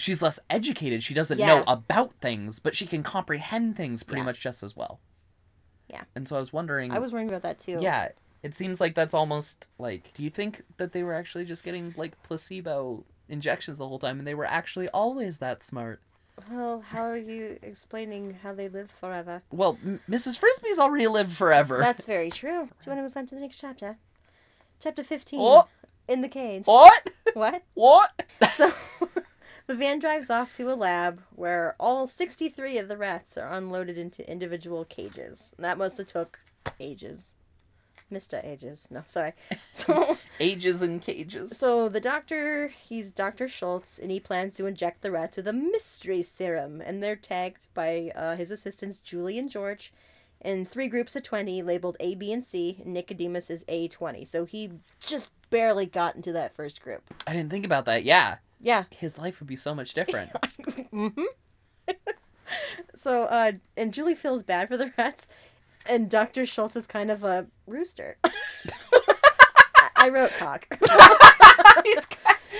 she's less educated. She doesn't Yeah. know about things, but she can comprehend things pretty Yeah. much just as well. Yeah. And so I was wondering. I was wondering about that too. Yeah, it seems like that's almost like. Do you think that they were actually just getting like placebo injections the whole time, and they were actually always that smart? Well, how are you explaining how they live forever? Well, M- Mrs. Frisby's already lived forever. That's very true. Do you want to move on to the next chapter? Chapter fifteen. Oh. In the cage. What? What? What? So the van drives off to a lab where all 63 of the rats are unloaded into individual cages. And that must have took ages. Mr. Ages. No, sorry. So Ages in cages. so the doctor, he's Dr. Schultz and he plans to inject the rats with a mystery serum and they're tagged by uh, his assistants Julie and George in three groups of 20 labeled A, B, and C. And Nicodemus is A20. So he just barely got into that first group. I didn't think about that. Yeah. Yeah. His life would be so much different. hmm so, uh, and Julie feels bad for the rats, and Dr. Schultz is kind of a rooster. I- wrote cock.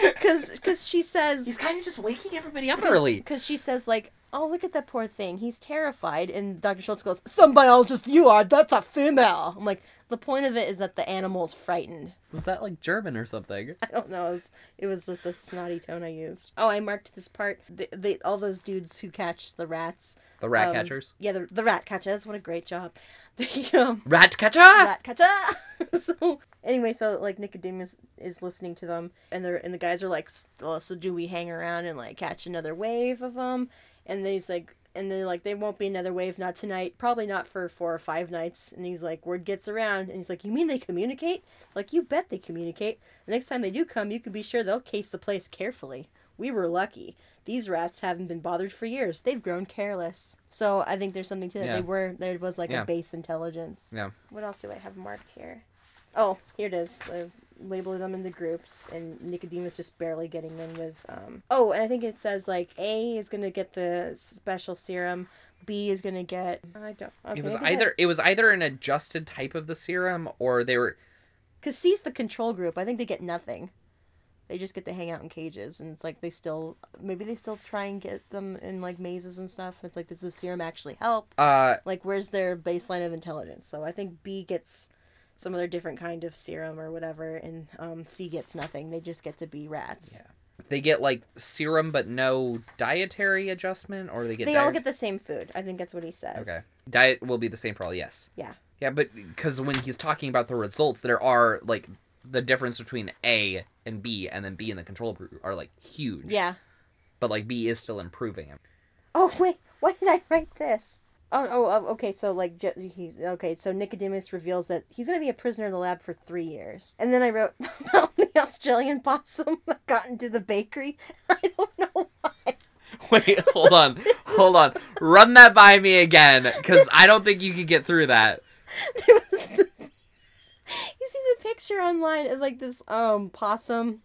Because cause she says. He's kind of just waking everybody up early. Because she says, like, oh, look at that poor thing. He's terrified. And Dr. Schultz goes, some biologist you are. That's a female. I'm like, the point of it is that the animal's frightened. Was that like German or something? I don't know. It was, it was just a snotty tone I used. Oh, I marked this part. The, the, all those dudes who catch the rats. The rat um, catchers. Yeah, the, the rat catchers. What a great job. The um, Rat catcher! rat catcher. so anyway, so like Nicodemus is listening to them, and they're and the guys are like, oh, so do we hang around and like catch another wave of them? And then he's like, and they're like, there won't be another wave, not tonight, probably not for four or five nights. And he's like, word gets around, and he's like, you mean they communicate? Like, you bet they communicate. The next time they do come, you can be sure they'll case the place carefully. We were lucky. These rats haven't been bothered for years. They've grown careless. So I think there's something to that. Yeah. They were there was like Yeah. a base intelligence. Yeah. What else do I have marked here? Oh, here it is. The labeling them into groups, and Nicodemus just barely getting in with. Um... Oh, and I think it says like A is gonna get the special serum. B is gonna get. I don't. Okay, It was either it was either an adjusted type of the serum or they were because C's the control group. I think they get nothing. They just get to hang out in cages, and it's like they still maybe they still try and get them in like mazes and stuff. It's like does the serum actually help? uh Like where's their baseline of intelligence? So I think B gets some other different kind of serum or whatever, and um, C gets nothing. They just get to be rats. Yeah. they get like serum but no dietary adjustment or they get They all get the same food. I think that's what he says. Okay. Diet will be the same for all, yes. Yeah. Yeah, but because when he's talking about the results, there are like the difference between A and B, and then B and the control group are like huge. Yeah. But like B is still improving. Oh wait, why did I write this? Oh, oh, oh okay. So like, he okay. So Nicodemus reveals that he's gonna be a prisoner in the lab for three years. And then I wrote about the Australian possum that got into the bakery. I don't know why. Wait, hold on, hold on. Run that by me again, because I don't think you can get through that. There was this. You see the picture online of like this um possum.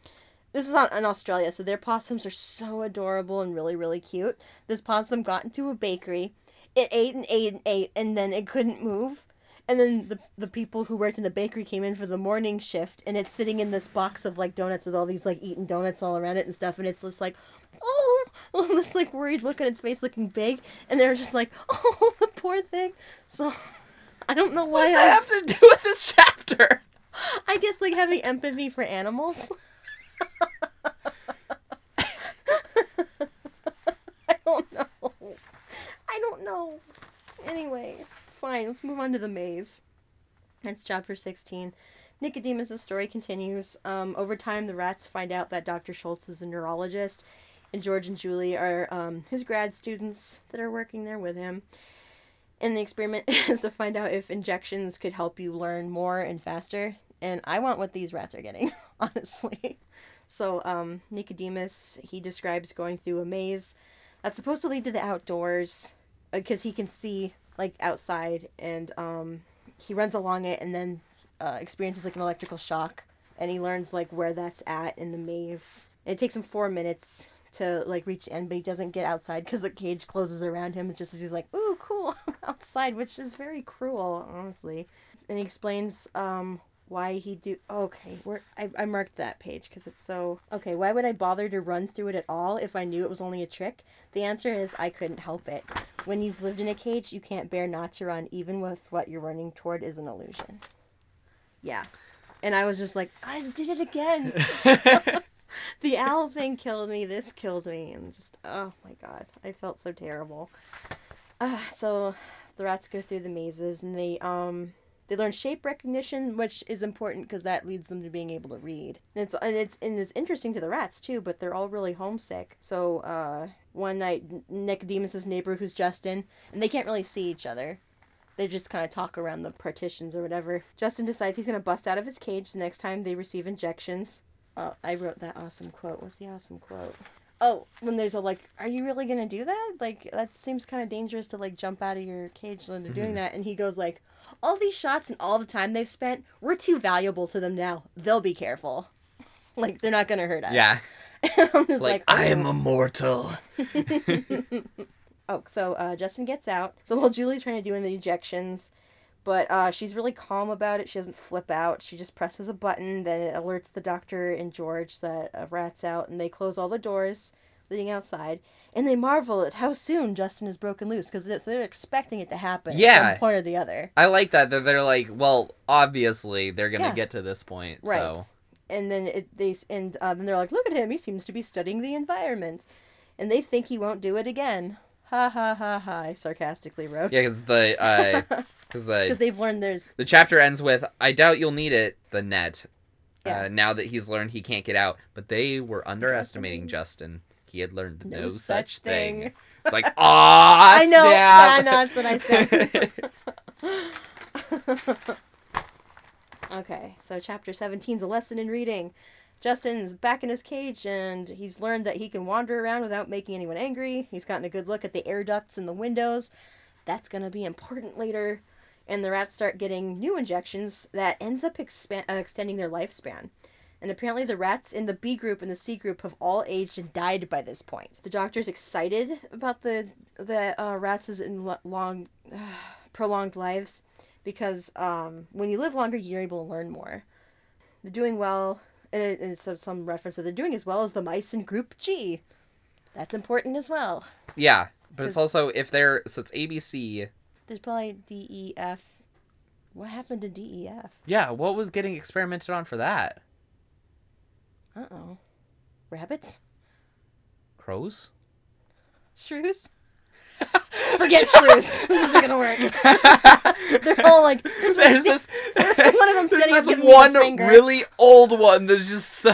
This is on in Australia, so their possums are so adorable and really really cute. This possum got into a bakery. It ate and ate and ate, and then it couldn't move. And then the the people who worked in the bakery came in for the morning shift, and it's sitting in this box of like donuts with all these like eating donuts all around it and stuff, and it's just like, oh, well, this like worried look on its face, looking big, and they're just like, oh, the poor thing. So, I don't know why What I have to do with this chapter? I guess like having empathy for animals. I don't know. I don't know. Anyway, fine. Let's move on to the maze. That's chapter 16. Nicodemus' story continues. Um, over time, the rats find out that Dr. Schultz is a neurologist, and George and Julie are um, his grad students that are working there with him. And the experiment is to find out if injections could help you learn more and faster. And I want what these rats are getting, honestly. So, um, Nicodemus, he describes going through a maze that's supposed to lead to the outdoors because he can see, like, outside. And um, he runs along it and then uh, experiences, like, an electrical shock. And he learns, like, where that's at in the maze. It takes him four minutes to like reach the end, but he doesn't get outside because the cage closes around him. It's just he's like, "Ooh, cool, I'm outside," which is very cruel, honestly. And he explains um why he do. Okay, where I I marked that page because it's so okay. Why would I bother to run through it at all if I knew it was only a trick? The answer is I couldn't help it. When you've lived in a cage, you can't bear not to run, even with what you're running toward is an illusion. Yeah. And I was just like, I did it again the owl thing killed me. This killed me, and just oh my god, I felt so terrible. Uh, so the rats go through the mazes, and they um they learn shape recognition, which is important because that leads them to being able to read. And it's and it's and it's interesting to the rats too, but they're all really homesick. So uh, one night, Nicodemus's neighbor, who's Justin, and they can't really see each other. They just kind of talk around the partitions or whatever. Justin decides he's gonna bust out of his cage the next time they receive injections. Oh, I wrote that awesome quote. What's the awesome quote? Oh, when there's a like, are you really gonna do that? Like that seems kind of dangerous to like jump out of your cage when they're doing that. And he goes like, all these shots and all the time they've spent, we're too valuable to them now. They'll be careful. Like they're not gonna hurt us. Yeah. I'm just Like, like, I am oh. immortal. Oh, so uh, Justin gets out. So while Julie's trying to do in the ejections, but uh, she's really calm about it. She doesn't flip out. She just presses a button. Then it alerts the doctor and George that a rat's out, and they close all the doors leading outside. And they marvel at how soon Justin is broken loose because they're, they're expecting it to happen. at Yeah. some point or the other. I like that that they're like, well, obviously they're gonna Yeah. get to this point, Right. so And then it they and uh, then they're like, look at him. He seems to be studying the environment, and they think he won't do it again. Ha ha ha ha! I sarcastically wrote. yeah, because the uh, because the Because they've learned there's The chapter ends with, I doubt you'll need it, the net. Yeah. Uh, now that he's learned he can't get out. But they were underestimating Justin. He had learned no, such thing. It's like, ah, I know. I know. That's what I said. Okay, so chapter 17 is a lesson in reading. Justin's back in his cage and he's learned that he can wander around without making anyone angry. He's gotten a good look at the air ducts in the windows. That's going to be important later. And the rats start getting new injections that ends up expan- uh, extending their lifespan. And apparently the rats in the B group and the C group have all aged and died by this point. The doctor's excited about the the uh, rats' in lo- long prolonged lives because um, when you live longer, you're able to learn more. They're doing well, and, it, and so some reference that they're doing as well as the mice in Group G. That's important as well. yeah, but it's also if they're so it's ABC. There's probably D E F. What happened to D E F? Yeah, what was getting experimented on for that? Uh oh. Rabbits? Crows. Shrews? Forget shrews. this isn't gonna work. They're all like this There's one's this, one of them there's standing up this giving me the one finger. really old one that's just so.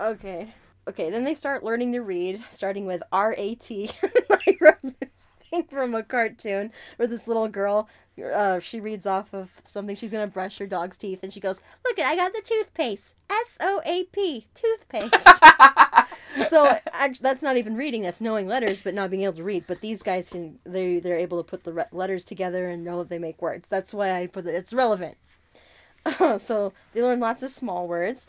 Okay. Okay, then they start learning to read, starting with R A T. I wrote this thing from a cartoon where this little girl, uh, she reads off of something. She's gonna brush her dog's teeth, and she goes, "Look, I got the toothpaste. S O A P, toothpaste." so actually, that's not even reading. That's knowing letters, but not being able to read. But these guys can they they're able to put the re- letters together and know that they make words. That's why I put it. It's relevant. so they learn lots of small words.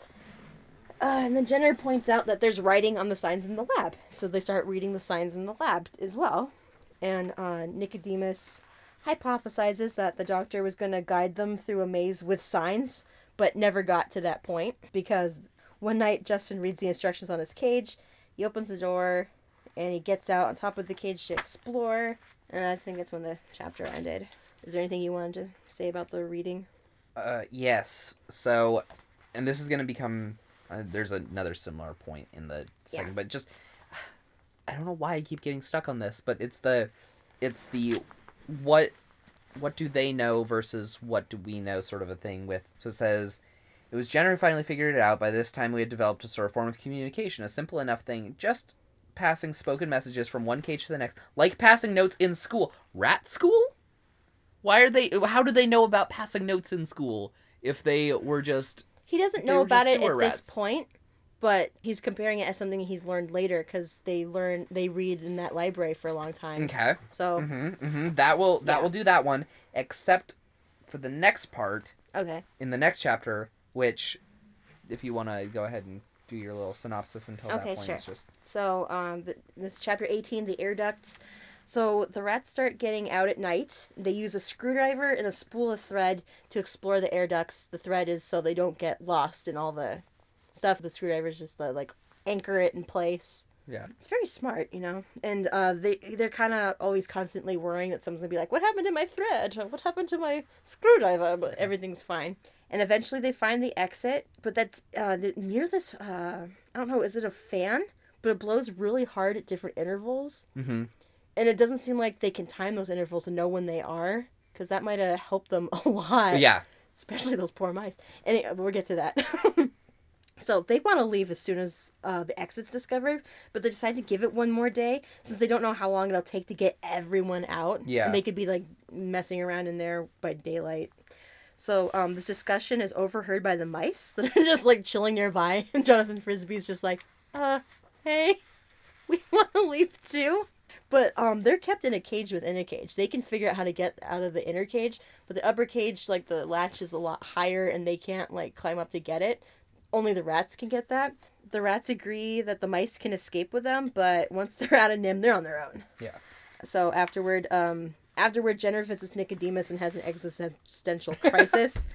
Uh, and then Jenner points out that there's writing on the signs in the lab. So they start reading the signs in the lab as well. And uh, Nicodemus hypothesizes that the doctor was going to guide them through a maze with signs, but never got to that point because one night Justin reads the instructions on his cage. He opens the door and he gets out on top of the cage to explore. And I think that's when the chapter ended. Is there anything you wanted to say about the reading? Uh, yes. So, and this is gonna become. Uh, there's another similar point in the second, Yeah. but just I don't know why I keep getting stuck on this, but it's the, it's the, what, what do they know versus what do we know sort of a thing with. So it says. It was Jenner who finally figured it out. By this time, we had developed a sort of form of communication, a simple enough thing, just passing spoken messages from one cage to the next, like passing notes in school. Rat school? Why are they? How do they know about passing notes in school if they were just? He doesn't know about it at rats. this point, but he's comparing it as something he's learned later because they learn they read in that library for a long time. Okay. So Mm-hmm, mm-hmm. That will that Yeah. will do that one. Except for the next part okay, in the next chapter, which, if you want to go ahead and do your little synopsis until that Okay, point, sure. it's just so um, th- this chapter eighteen, the air ducts. So the rats start getting out at night. They use a screwdriver and a spool of thread to explore the air ducts. The thread is so they don't get lost in all the stuff. The screwdriver is just to like anchor it in place. yeah. It's very smart, you know. And uh, they they're kind of always constantly worrying that someone's gonna be like, "What happened to my thread? What happened to my screwdriver?" But everything's fine. And eventually they find the exit, but that's uh, near this. Uh, I don't know. Is it a fan? But it blows really hard at different intervals, Mm-hmm. and it doesn't seem like they can time those intervals and know when they are, because that might have helped them a lot Yeah. especially those poor mice. And it- we'll get to that. so they want to leave as soon as uh, the exit's discovered, but they decide to give it one more day since they don't know how long it'll take to get everyone out. Yeah. And they could be like messing around in there by daylight. So um, this discussion is overheard by the mice that are just like chilling nearby, and Jonathan Frisby's just like, "Uh, hey, we want to leave too." But um, they're kept in a cage within a cage. They can figure out how to get out of the inner cage, but the upper cage, like the latch, is a lot higher, and they can't like climb up to get it. Only the rats can get that. The rats agree that the mice can escape with them, but once they're out of NIMH, they're on their own. Yeah. So afterward, um, afterward, Jenner visits Nicodemus and has an existential crisis.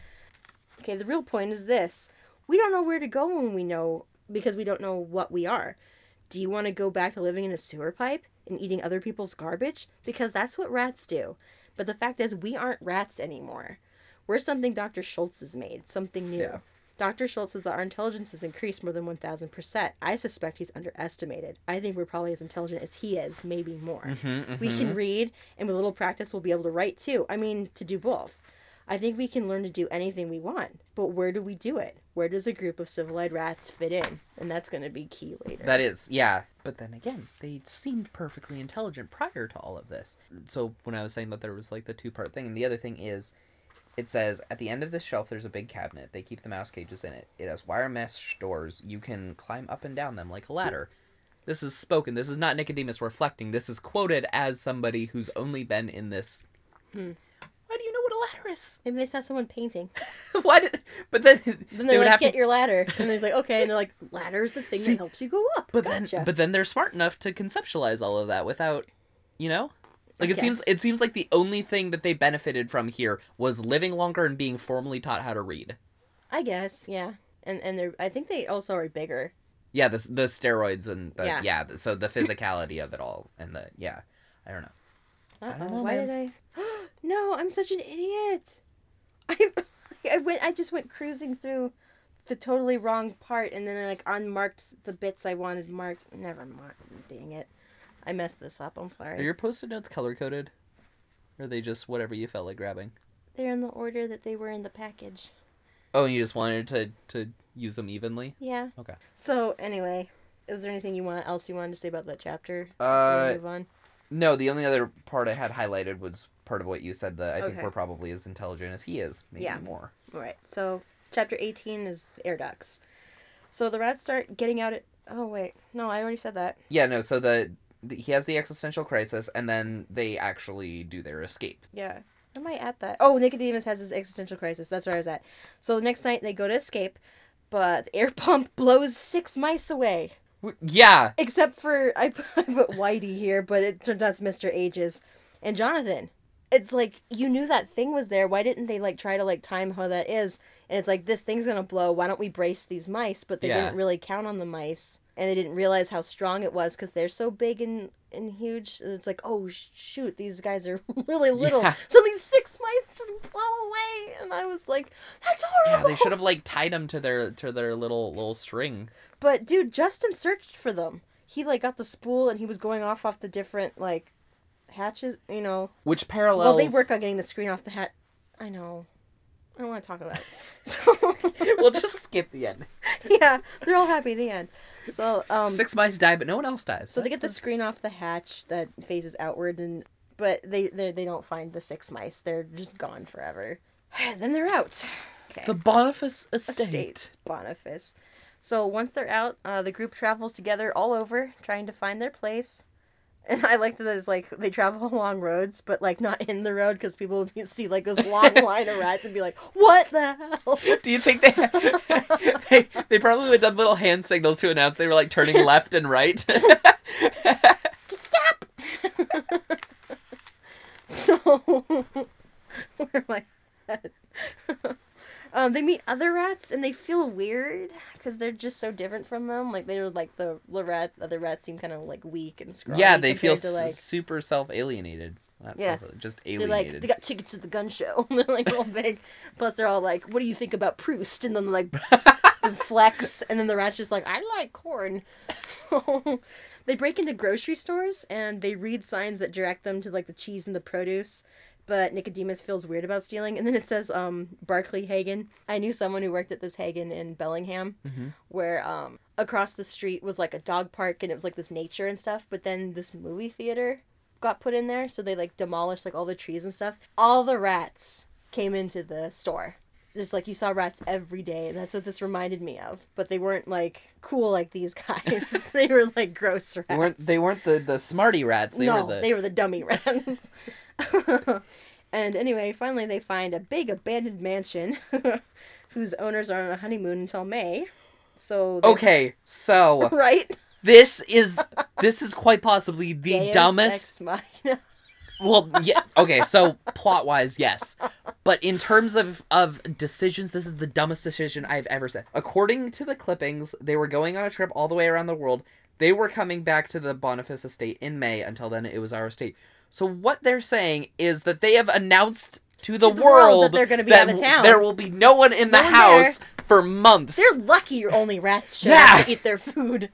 okay, the real point is this: we don't know where to go when we know because we don't know what we are. Do you want to go back to living in a sewer pipe and eating other people's garbage? Because that's what rats do. But the fact is, we aren't rats anymore. We're something Dr. Schultz has made, something new. Yeah. Dr. Schultz says that our intelligence has increased more than 1,000%. I suspect he's underestimated. I think we're probably as intelligent as he is, maybe more. Mm-hmm, we can mm-hmm. read, and with a little practice, we'll be able to write too. I mean, to do both. I think we can learn to do anything we want, but where do we do it? Where does a group of civilized rats fit in? And that's going to be key later. That is, yeah. But then again, they seemed perfectly intelligent prior to all of this. So when I was saying that there was like the two part thing, and the other thing is, it says at the end of this shelf there's a big cabinet. They keep the mouse cages in it. It has wire mesh doors. You can climb up and down them like a ladder. This is spoken. This is not Nicodemus reflecting. This is quoted as somebody who's only been in this. Hmm. Why do you know what a ladder is? Maybe they saw someone painting. Why did? But then, Then they they're would like, get to. your ladder. And they're like, okay. And they're like, ladder's the thing See, that helps you go up. But gotcha. then, but then they're smart enough to conceptualize all of that without, you know, like it seems. It seems like the only thing that they benefited from here was living longer and being formally taught how to read. I guess, yeah. And and they're I think they also are bigger. Yeah, the the steroids and the, yeah. Yeah. so the physicality of it all and the yeah, I don't know. Uh-oh, don't know, why man. did I? no, I'm such an idiot. I I went. I just went cruising through the totally wrong part, and then I like unmarked the bits I wanted marked. Never mind. Dang it, I messed this up. I'm sorry. Are sorry. your post-it notes color coded? Or are they just whatever you felt like grabbing? They're in the order that they were in the package. Oh, and you just wanted to to use them evenly? Yeah. Okay. So anyway, is there anything you want else you wanted to say about that chapter? before Uh, move on. No, the only other part I had highlighted was part of what you said that I think Okay. we're probably as intelligent as he is, maybe Yeah. more. All right. So chapter 18 is air ducts. So the rats start getting out at. Oh wait, no, I already said that. Yeah, no, so the he has the existential crisis and then they actually do their escape. Yeah. Am I at that? Oh, Nicodemus has his existential crisis. That's where I was at. So the next night they go to escape, but the air pump blows six mice away. Yeah. Except for I put, I put Whitey here, but it turns out it's Mr. Ages and Jonathan. It's like you knew that thing was there. Why didn't they like try to like time how that is? And it's like this thing's gonna blow. Why don't we brace these mice? But they Yeah. didn't really count on the mice, and they didn't realize how strong it was because they're so big and and huge. And it's like, oh sh- shoot, these guys are really little. Yeah. So these six mice just blow away, and I was like, that's Yeah, horrible. they should have like tied them to their to their little little string. But dude, Justin searched for them. He like got the spool and he was going off off the different like hatches. You know. Which parallels Well, they work on getting the screen off the hat. I know. I don't want to talk about it. So we'll just skip the end. yeah, they're all happy at the end. So um, Six mice die, but no one else dies. so they get the screen off the hatch that faces outward, and but they they, they don't find the six mice. They're just gone forever. then they're out. Okay. the Boniface estate. estate Boniface. So once they're out, uh, the group travels together all over, trying to find their place. And I liked that it's like they travel along roads, but like not in the road because people would see like this long line of rats and be like, "What the hell?" Do you think they, they they probably would have done little hand signals to announce they were like turning left and right? Stop. so where am I? Um, they meet other rats and they feel weird because they're just so different from them. Like they're like the the rat other rats seem kind of like weak and scrawny. yeah, they feel to, like super self alienated. Yeah. self just alienated. like they got tickets to the gun show. they're like real big. Plus they're all like, "What do you think about Proust?" And then like flex, and then the rat's just like, "I like corn." So they break into grocery stores and they read signs that direct them to like the cheese and the produce. But Nicodemus feels weird about stealing, and then it says um, Barclay Hagen. I knew someone who worked at this Haggen in Bellingham, where um, across the street was like a dog park, and it was like this nature and stuff. But then this movie theater got put in there, so they like demolished like all the trees and stuff. All the rats came into the store. Just like you saw rats every day, and that's what this reminded me of. But they weren't like cool like these guys. they were like gross rats. they weren't they weren't the the smarty rats. They no, were the they were the dummy rats. and anyway, finally they find a big abandoned mansion whose owners are on a honeymoon until May. So they- Okay, so right? this is this is quite possibly the Deus dumbest. Well, yeah. Okay, so plot wise, yes, but in terms of of decisions, this is the dumbest decision I've ever said. According to the clippings, they were going on a trip all the way around the world. They were coming back to the Boniface estate in May. Until then, it was our estate. So what they're saying is that they have announced to the, To the world world that they're gonna be that out of town. There will be no one in the one house for months. They're lucky your only rats show Yeah. to eat their food.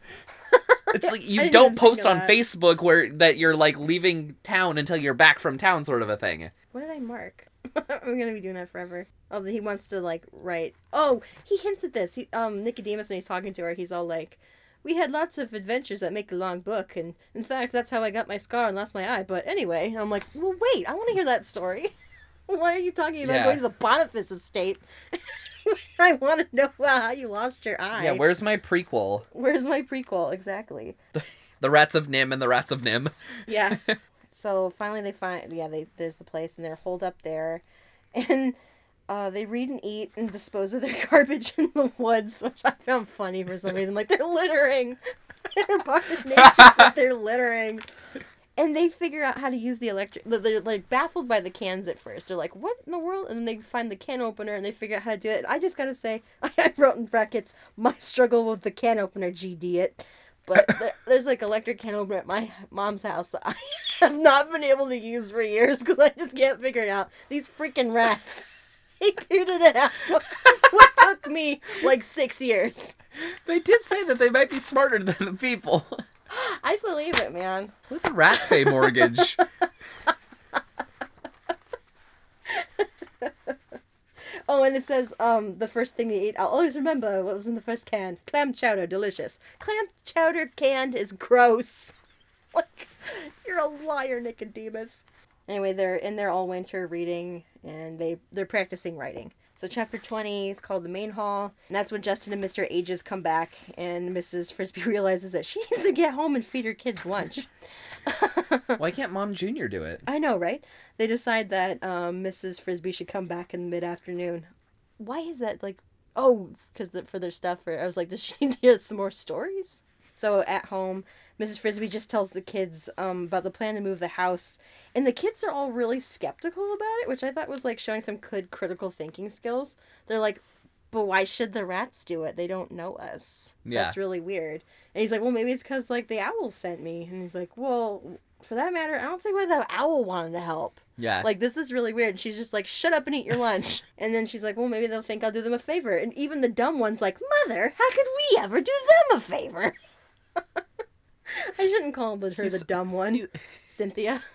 It's like you don't post on that. Facebook where that you're like leaving town until you're back from town, sort of a thing. What did I mark? I'm gonna be doing that forever. Oh, he wants to like write. Oh, he hints at this. He, um, Nicodemus when he's talking to her, he's all like, "We had lots of adventures that make a long book, and in fact, that's how I got my scar and lost my eye." But anyway, I'm like, well, wait, I want to hear that story. Why are you talking about Yeah. going to the Boniface estate? I want to know how you lost your eye. Yeah, where's my prequel? Where's my prequel exactly? The Rats of NIMH and the Rats of NIMH. Yeah. so finally they find yeah, they there's the place and they're holed up there and uh, they read and eat and dispose of their garbage in the woods, which I found funny for some reason. Like they're littering. they're part of nature, but they're littering. And they figure out how to use the electric. They're like baffled by the cans at first. They're like, "What in the world?" And then they find the can opener and they figure out how to do it. And I just gotta say, I wrote in brackets, "My struggle with the can opener, GD it." But there, there's like electric can opener at my mom's house that I have not been able to use for years because I just can't figure it out. These freaking rats. He figured it out. what took me like six years. They did say that they might be smarter than the people. I believe it, man. Let the rats pay mortgage. Oh, and it says um the first thing they ate. I'll always remember what was in the first can. Clam chowder, delicious. Clam chowder canned is gross. like you're a liar, Nicodemus. Anyway, they're in there all winter reading, and they they're practicing writing. So chapter twenty is called the main hall, and that's when Justin and Mister Ages come back, and Mrs. Frisby realizes that she needs to get home and feed her kids lunch. Why can't Mom Junior do it? I know, right? They decide that um, Mrs. Frisby should come back in the mid afternoon. Why is that like? Oh, because the, for their stuff. Or I was like, does she need to hear some more stories? So at home, Mrs. Frisby just tells the kids um, about the plan to move the house, and the kids are all really skeptical about it, which I thought was like showing some good critical thinking skills. They're like, but why should the rats do it? They don't know us. Yeah. That's really weird. And he's like, well, maybe it's because like the owl sent me. And he's like, well, for that matter, I don't see why the owl wanted to help. Yeah. Like this is really weird. And she's just like, shut up and eat your lunch. and then she's like, well, maybe they'll think I'll do them a favor. And even the dumb one's like, mother, how could we ever do them a favor? I shouldn't call her He's- the dumb one, Cynthia.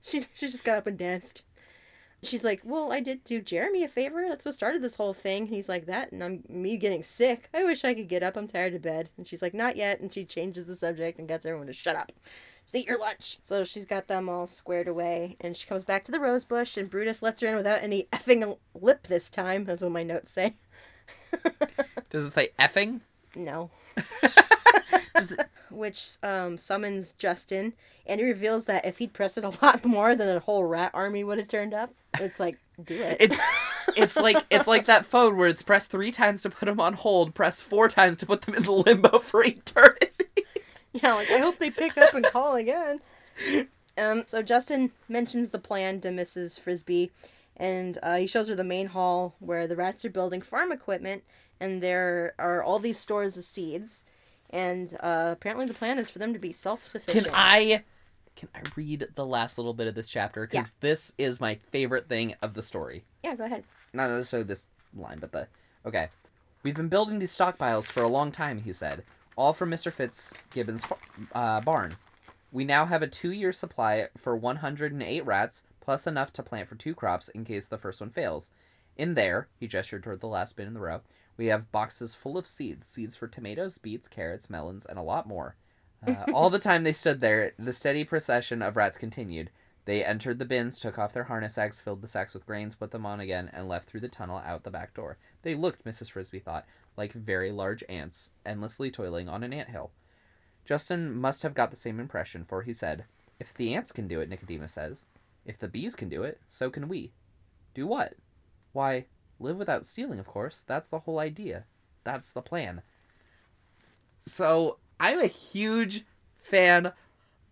She she just got up and danced. She's like, well, I did do Jeremy a favor. That's what started this whole thing. He's like that, and I'm me getting sick. I wish I could get up. I'm tired of bed. And she's like, not yet. And she changes the subject and gets everyone to shut up. Just eat your lunch. So she's got them all squared away, and she comes back to the rose bush, and Brutus lets her in without any effing lip this time. That's what my notes say. Does it say effing? No. It... Which um, summons Justin, and he reveals that if he'd pressed it a lot more, then a whole rat army would have turned up. It's like, do it. It's it's like it's like that phone where it's pressed three times to put them on hold, press four times to put them in the limbo for eternity. Yeah, like I hope they pick up and call again. Um, so Justin mentions the plan to Mrs. Frisby, and uh, he shows her the main hall where the rats are building farm equipment, and there are all these stores of seeds, and uh, apparently the plan is for them to be self-sufficient. Can I can I read the last little bit of this chapter? Because Yeah. this is my favorite thing of the story. Yeah, go ahead. Not necessarily this line, but the okay. We've been building these stockpiles for a long time, he said. All from Mr. Fitzgibbon's uh, barn. We now have a two-year supply for 108 rats, plus enough to plant for two crops in case the first one fails. In there, he gestured toward the last bin in the row, we have boxes full of seeds. Seeds for tomatoes, beets, carrots, melons, and a lot more. Uh, all the time they stood there, the steady procession of rats continued. They entered the bins, took off their harness sacks, filled the sacks with grains, put them on again, and left through the tunnel out the back door. They looked, Mrs. Frisby thought, like very large ants, endlessly toiling on an anthill. Justin must have got the same impression, for he said, If the ants can do it, Nicodemus says, if the bees can do it, so can we. Do what? Why, live without stealing, of course. That's the whole idea. That's the plan. So, I'm a huge fan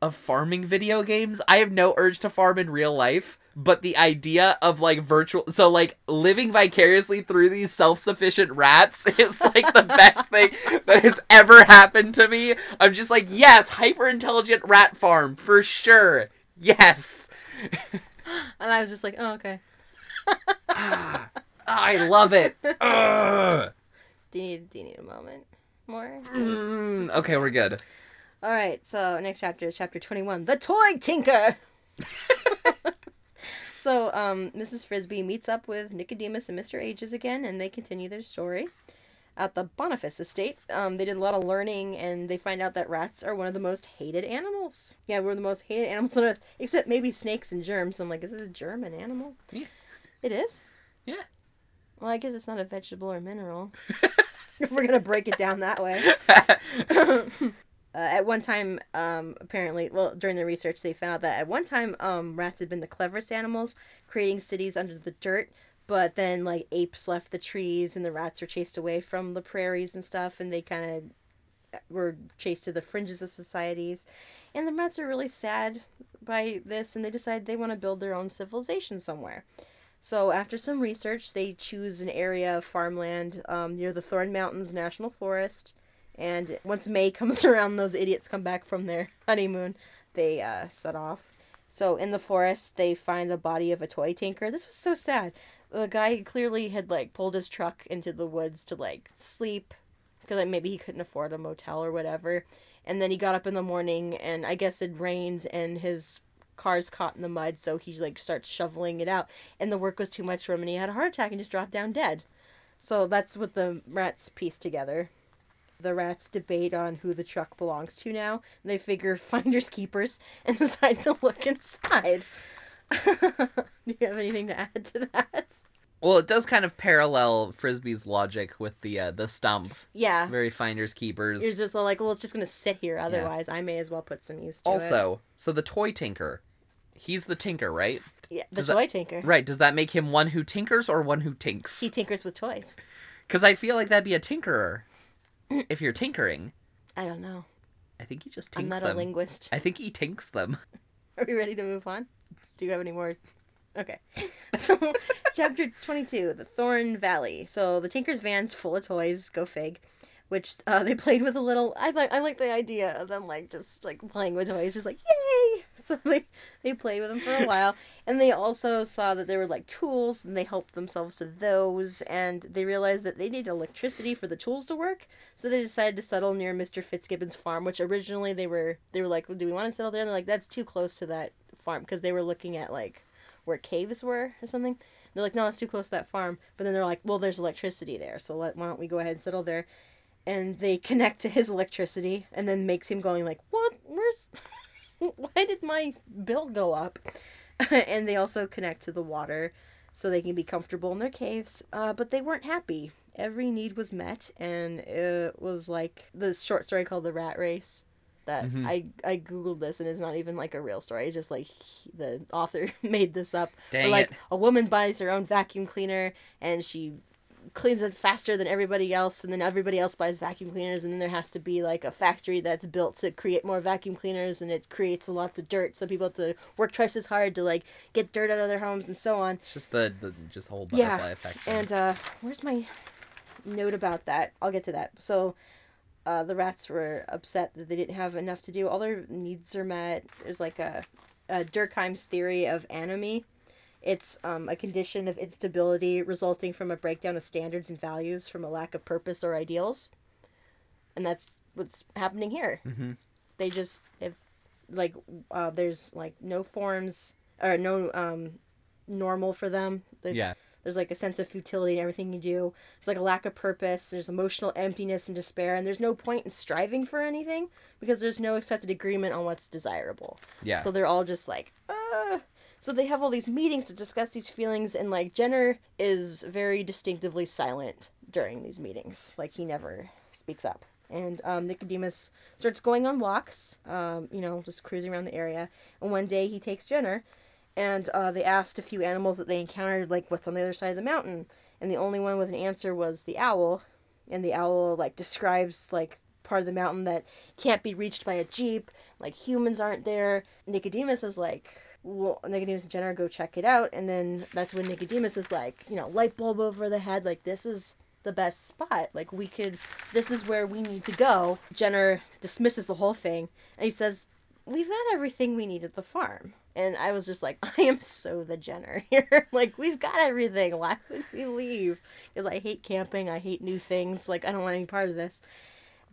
of farming video games. I have no urge to farm in real life, but the idea of like virtual so like living vicariously through these self-sufficient rats is like the best thing that has ever happened to me. I'm just like, yes, hyper intelligent rat farm for sure. Yes. And I was just like, oh, okay. Ah. I love it. Ugh. Do you need, do you need a moment more? Mm, okay, we're good. All right, so next chapter is chapter 21 The Toy Tinker. so um, Mrs. Frisby meets up with Nicodemus and Mr. Ages again, and they continue their story. At the Boniface estate, um, they did a lot of learning, and they find out that rats are one of the most hated animals. Yeah, we're the most hated animals on earth, except maybe snakes and germs. I'm like, is this a German animal? Yeah. It is. Yeah. Well, I guess it's not a vegetable or mineral. if we're gonna break it down that way. uh, at one time, um, apparently, well, during the research, they found out that at one time, um, rats had been the cleverest animals, creating cities under the dirt. But then, like apes left the trees, and the rats were chased away from the prairies and stuff, and they kind of were chased to the fringes of societies. And the rats are really sad by this, and they decide they want to build their own civilization somewhere. So, after some research, they choose an area of farmland um, near the Thorn Mountains National Forest. And once May comes around, those idiots come back from their honeymoon. They uh, set off. So, in the forest, they find the body of a toy tinker. This was so sad. The guy clearly had like pulled his truck into the woods to like sleep because like, maybe he couldn't afford a motel or whatever. And then he got up in the morning, and I guess it rained, and his car's caught in the mud, so he like starts shoveling it out, and the work was too much for him, and he had a heart attack and just dropped down dead. So that's what the rats piece together. The rats debate on who the truck belongs to now. They figure finders keepers and decide to look inside. Do you have anything to add to that? Well, it does kind of parallel Frisby's logic with the uh, the stump. Yeah. Very finders keepers. You're just like, well, it's just gonna sit here. Otherwise, I may as well put some use to it. also, so the toy tinker, he's the tinker, right? yeah, the does that- toy tinker. Right. Does that make him one who tinkers or one who tinks? He tinkers with toys. Because I feel like that'd be a tinkerer. if you're tinkering, I don't know. I think he just I'm not them. a linguist. I think he tinks them. Are we ready to move on? Do you have any more? Okay. So, chapter 22 The Thorn Valley. So, the Tinker's van's full of toys. Go fig. Which uh, they played with a little. I like I like the idea of them like just like playing with toys, just like yay! So they they played with them for a while, and they also saw that there were like tools, and they helped themselves to those, and they realized that they needed electricity for the tools to work, so they decided to settle near Mr. Fitzgibbon's farm, which originally they were they were like, well, do we want to settle there? And they're like, that's too close to that farm because they were looking at like where caves were or something. They're like, no, it's too close to that farm. But then they're like, well, there's electricity there, so let, why don't we go ahead and settle there? And they connect to his electricity, and then makes him going like, what? Where's? why did my bill go up? and they also connect to the water, so they can be comfortable in their caves. Uh, but they weren't happy. Every need was met, and it was like the short story called "The Rat Race." That I I googled this, and it's not even like a real story. It's just like he- the author made this up. Dang like it. a woman buys her own vacuum cleaner, and she cleans it faster than everybody else and then everybody else buys vacuum cleaners and then there has to be like a factory that's built to create more vacuum cleaners and it creates lots of dirt so people have to work twice as hard to like get dirt out of their homes and so on It's just the, the just whole butterfly yeah effect. thing. and uh where's my note about that i'll get to that so uh, the rats were upset that they didn't have enough to do. All their needs are met. There's like a, a Durkheim's theory of anomie. It's um, a condition of instability resulting from a breakdown of standards and values from a lack of purpose or ideals. And that's what's happening here. Mhm. They just have, like, uh, there's like no forms or no um, normal for them. They- yeah. There's like a sense of futility in everything you do. There's like a lack of purpose. There's emotional emptiness and despair, and there's no point in striving for anything because there's no accepted agreement on what's desirable. Yeah. So they're all just like, uh. So they have all these meetings to discuss these feelings, and like Jenner is very distinctively silent during these meetings. Like he never speaks up. And um, Nicodemus starts going on walks, um, you know, just cruising around the area. And one day he takes Jenner, and uh, they asked a few animals that they encountered, like, what's on the other side of the mountain. And the only one with an answer was the owl. And the owl, like, describes, like, part of the mountain that can't be reached by a jeep. Like, humans aren't there. Nicodemus is like, well, Nicodemus and Jenner go check it out. And then that's when Nicodemus is like, you know, light bulb over the head. Like, this is the best spot. Like, we could, this is where we need to go. Jenner dismisses the whole thing. And he says, we've got everything we need at the farm. And I was just like, I am so the Jenner here. like, we've got everything. Why would we leave? Because I hate camping. I hate new things. Like, I don't want any part of this.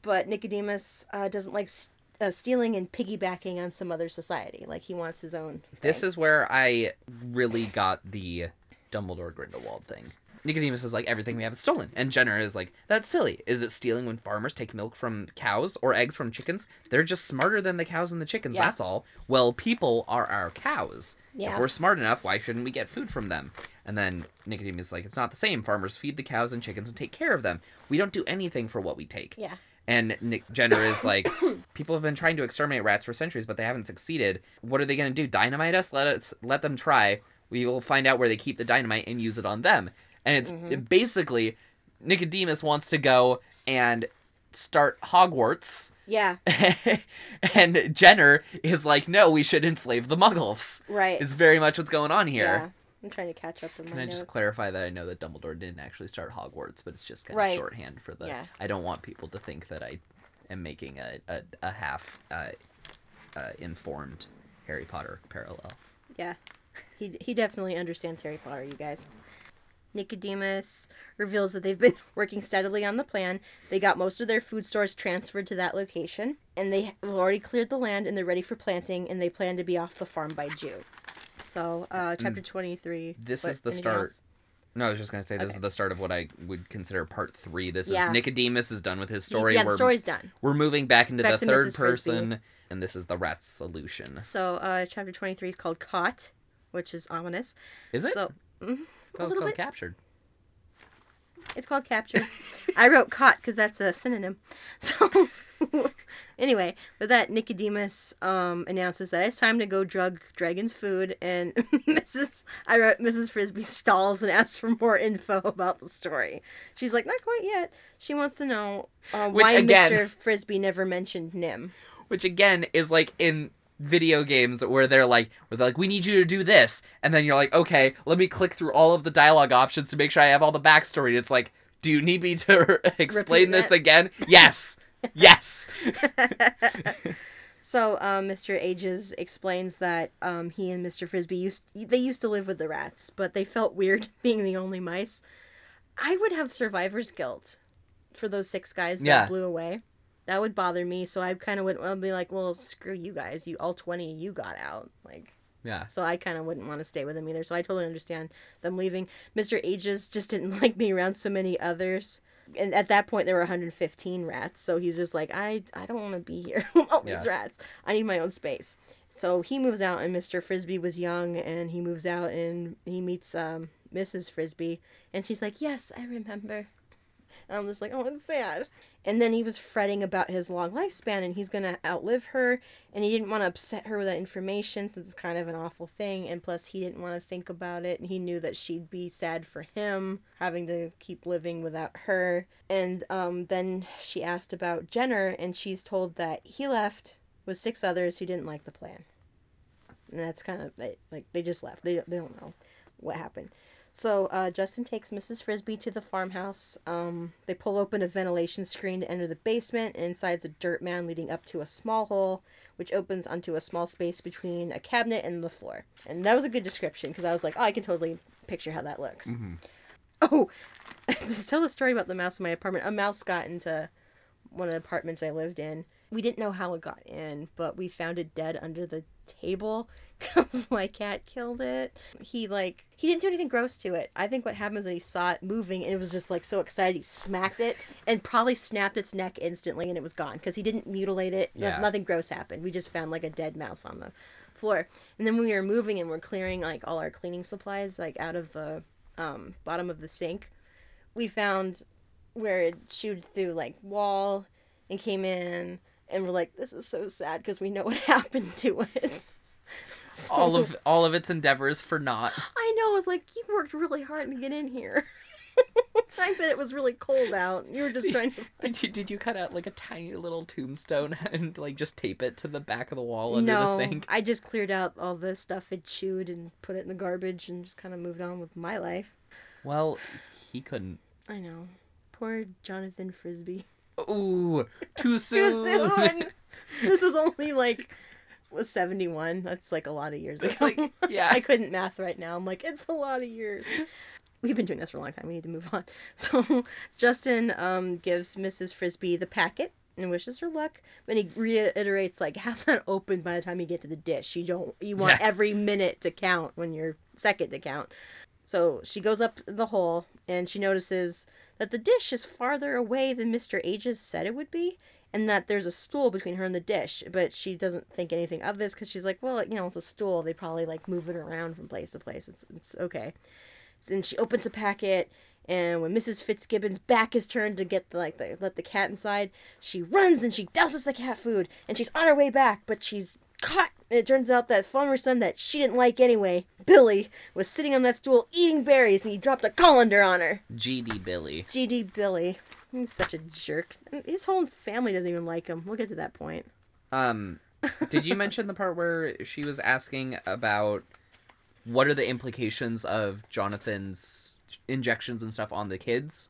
But Nicodemus uh, doesn't like. St- uh, stealing and piggybacking on some other society. Like he wants his own. This is where I really got the Dumbledore Grindelwald thing. Nicodemus is like everything we have is stolen, and Jenner is like that's silly. Is it stealing when farmers take milk from cows or eggs from chickens? They're just smarter than the cows and the chickens. Yeah. That's all. Well, people are our cows. Yeah. If we're smart enough, why shouldn't we get food from them? And then Nicodemus is like, it's not the same. Farmers feed the cows and chickens and take care of them. We don't do anything for what we take. Yeah. And Nick Jenner is like, people have been trying to exterminate rats for centuries, but they haven't succeeded. What are they going to do? Dynamite us? Let us let them try. We will find out where they keep the dynamite and use it on them. And it's Mm-hmm. basically Nicodemus wants to go and start Hogwarts, Yeah. and Jenner is like, no, we should enslave the Muggles. Right. Is very much what's going on here. Yeah. I'm trying to catch up in my Can I notes. just clarify that I know that Dumbledore didn't actually start Hogwarts, but it's just kind Right. of shorthand for the. Yeah. I don't want people to think that I am making a a, a half uh, uh, informed Harry Potter parallel. Yeah. He he definitely understands Harry Potter, you guys. Nicodemus reveals that they've been working steadily on the plan. They got most of their food stores transferred to that location, and they have already cleared the land and they're ready for planting, and they plan to be off the farm by June. So, uh, chapter 23. Mm. This what, is the start. else? No, I was just gonna say this Okay. is the start of what I would consider part three. This Yeah. is Nicodemus is done with his story. Yeah, the we're, story's done. we're moving back into Back the third Mrs. Frisby. person, and this is the rat's solution. So, uh, chapter 23 is called Caught, which is ominous. Is it? So, mhm, that was called bit. captured. It's called capture. I wrote caught because that's a synonym. So anyway, with that, Nicodemus um, announces that it's time to go drug Dragon's food, and Mrs. I wrote Mrs. Frisby stalls and asks for more info about the story. She's like, not quite yet. She wants to know uh, Which, why again- Mr. Frisby never mentioned NIMH. which again is like in video games where they're like where they're like we need you to do this and then you're like okay let me click through all of the dialogue options to make sure i have all the backstory it's like do you need me to explain this again yes yes So um, Mr. Ages explains that um, he and Mr. Frisby used they used to live with the rats, but they felt weird being the only mice. I would have survivor's guilt for those six guys that Yeah. blew away. That would bother me. So I kind of would I'd be like, well, screw you guys. You all twenty, you got out. Like yeah so I kind of wouldn't want to stay with them either. So I totally understand them leaving. Mr. Ages just didn't like being around so many others. And at that point, there were 115 rats. So he's just like, I, I don't want to be here. with All these rats. I need my own space. So he moves out, and Mr. Frisby was young, and he moves out, and he meets um, Mrs. Frisby, and she's like, Yes, I remember. I'm just like, oh, it's sad. And then he was fretting about his long lifespan and he's going to outlive her. And he didn't want to upset her with that information since it's kind of an awful thing. And plus, he didn't want to think about it. And he knew that she'd be sad for him having to keep living without her. And um, then she asked about Jenner, and she's told that he left with six others who didn't like the plan. And that's kind of like they just left. They, they don't know what happened. So uh, Justin takes Mrs. Frisby to the farmhouse. Um, they pull open a ventilation screen to enter the basement, and inside's a dirt mound leading up to a small hole, which opens onto a small space between a cabinet and the floor. And that was a good description because I was like, oh, I can totally picture how that looks. Oh, just tell a story about the mouse in my apartment. A mouse got into one of the apartments I lived in. We didn't know how it got in, but we found it dead under the table because my cat killed it. He like he didn't do anything gross to it. I think what happened is that he saw it moving and it was just like so excited he smacked it and probably snapped its neck instantly and it was gone because he didn't mutilate it. No- Yeah. nothing gross happened. We just found like a dead mouse on the floor. And then when we were moving and we're clearing like all our cleaning supplies like out of the um, bottom of the sink, we found where it chewed through like wall and came in and we're like this is so sad because we know what happened to it all of all of its endeavors for naught. I know it's like you worked really hard to get in here. I bet it was really cold out. You were just trying to did you, did you cut out like a tiny little tombstone and like just tape it to the back of the wall under no the sink? I just cleared out all the stuff it chewed and put it in the garbage and just kind of moved on with my life. Well he couldn't. I know. Poor jonathan frisby. Ooh too soon. too soon, soon. This was only like was 71 that's like a lot of years ago like yeah I couldn't math right now. I'm like, it's a lot of years. We've been doing this for a long time. We need to move on. So Justin um, gives Mrs. Frisby the packet and wishes her luck. But he reiterates like have that open by the time you get to the dish. You don't you want Yeah. every minute to count when you're second to count. So she goes up the hole and she notices that the dish is farther away than Mr. Ages said it would be, and that there's a stool between her and the dish. But she doesn't think anything of this because she's like, well, you know, it's a stool. They probably like move it around from place to place. It's, it's okay. And she opens the packet, and when Mrs. Fitzgibbon's back is turned to get the like the let the cat inside, she runs and she douses the cat food, and she's on her way back, but she's caught. And it turns out that farmer son that she didn't like anyway, Billy, was sitting on that stool eating berries, and he dropped a colander on her. GD Billy. GD Billy, he's such a jerk. His whole family doesn't even like him. We'll get to that point. Um, did you mention the part where she was asking about what are the implications of Jonathan's injections and stuff on the kids?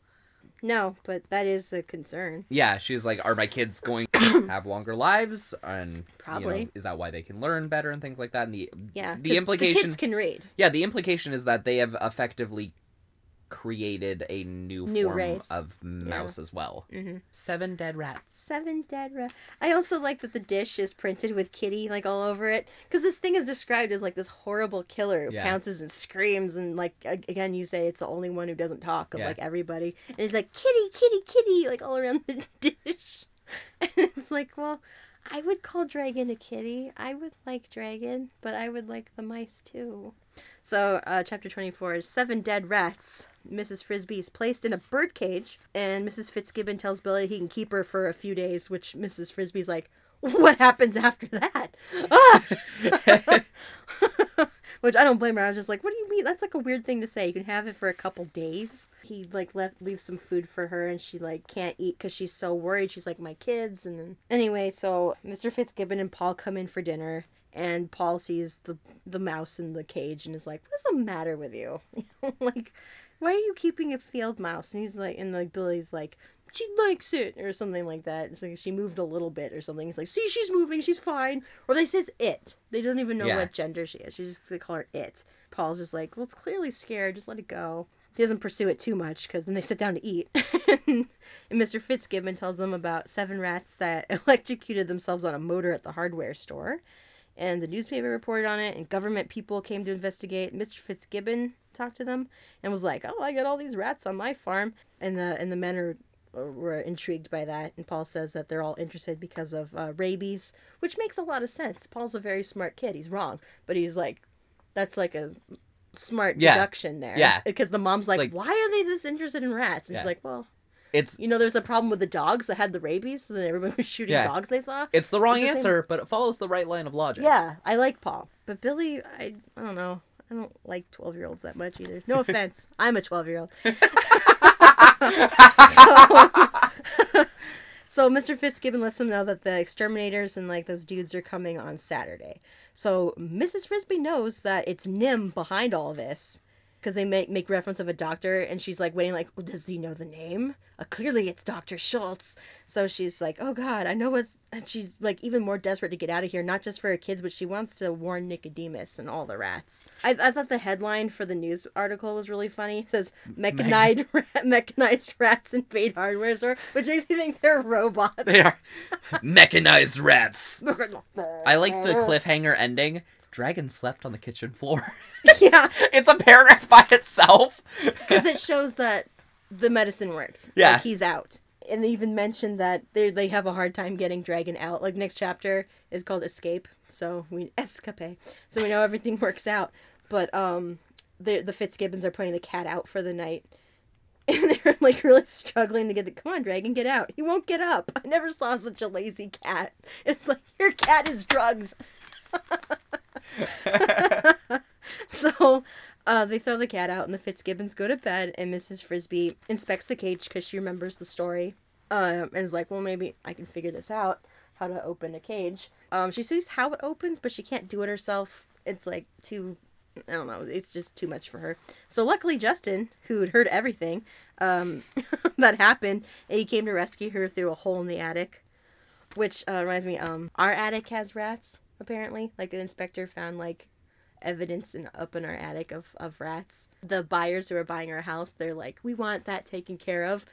No, but that is a concern. Yeah, she's like, are my kids going to have longer lives? And you know, Probably. is that why they can learn better and things like that? And the yeah, the implication, the kids can read. yeah, the implication is that they have effectively created a new, New form race. of mouse as well. Mm-hmm. Seven dead rats. Seven dead rats. I also like that the dish is printed with kitty like all over it because this thing is described as like this horrible killer who Yeah. pounces and screams and like again you say it's the only one who doesn't talk of Yeah. like everybody and it's like kitty kitty kitty like all around the dish and it's like well I would call Dragon a kitty. I would like Dragon, but I would like the mice too. So, uh, chapter 24 is Seven Dead Rats. Mrs. Frisby is placed in a bird cage, and Mrs. Fitzgibbon tells Billy he can keep her for a few days, which Mrs. Frisby's like, What happens after that? Ah! which I don't blame her. I was just like, What do you mean? That's like a weird thing to say. You can have it for a couple days. He like left leaves some food for her, and she like can't eat because she's so worried. She's like, My kids. And then, anyway, so Mr. Fitzgibbon and Paul come in for dinner and Paul sees the the mouse in the cage and is like, "What's the matter with you? like, why are you keeping a field mouse?" And he's like, and like Billy's like, "She likes it" or something like that. It's like she moved a little bit or something. He's like, "See, she's moving. She's fine." Or they says it. They don't even know Yeah. what gender she is. She just they call her it. Paul's just like, "Well, it's clearly scared. Just let it go." He doesn't pursue it too much because then they sit down to eat. and Mr. Fitzgibbon tells them about seven rats that electrocuted themselves on a motor at the hardware store and the newspaper reported on it and government people came to investigate. Mr fitzgibbon talked to them and was like oh i got all these rats on my farm. And the and the men are were intrigued by that. And paul says that they're all interested because of uh, rabies which makes a lot of sense. Paul's a very smart kid. He's wrong. But he's like that's like a smart Yeah. deduction there. Yeah. because the mom's like, like- why are they this interested in rats? And Yeah. she's like well It's you know there's a problem with the dogs that had the rabies so then everybody was shooting Yeah. dogs they saw it's the wrong It's the same- answer, but it follows the right line of logic. yeah, I like Paul. But Billy, I I don't know. I don't like 12 year olds that much either. No offense. I'm a 12 year old. so, so Mr. Fitzgibbon lets them know that the exterminators and like those dudes are coming on Saturday. So Mrs. Frisby knows that it's NIMH behind all this because they make make reference of a doctor and she's like waiting like oh, does he know the name? Uh, clearly it's dr schultz. So she's like oh god i know what's and she's like even more desperate to get out of here not just for her kids but she wants to warn nicodemus and all the rats. I, I thought the headline for the news article was really funny. It says mechanized rat, mechanized rats invade hardware store which makes me think they're robots. They are. Mechanized rats. I like the cliffhanger ending. Dragon slept on the kitchen floor. yeah it's a paragraph by itself. because it shows that the medicine worked. Yeah. like he's out, and they even mentioned that they they have a hard time getting Dragon out. Like next chapter is called Escape, so we escape, so we know everything works out. But um, the the Fitzgibbons are putting the cat out for the night. And they're like really struggling to get the come on, Dragon, get out. He won't get up. I never saw such a lazy cat. It's like your cat is drugged. So uh, they throw the cat out, and the Fitzgibbons go to bed, and Mrs. Frisby inspects the cage because she remembers the story. Um, and is like, well, maybe I can figure this out how to open a cage. Um, she sees how it opens, but she can't do it herself. It's like too, I don't know, it's just too much for her. So luckily, Justin, who had heard everything um, that happened, he came to rescue her through a hole in the attic. Which uh, reminds me, um, our attic has rats apparently. Like the inspector found like evidence in up in our attic of, of rats. The buyers who are buying our house, they're like, we want that taken care of.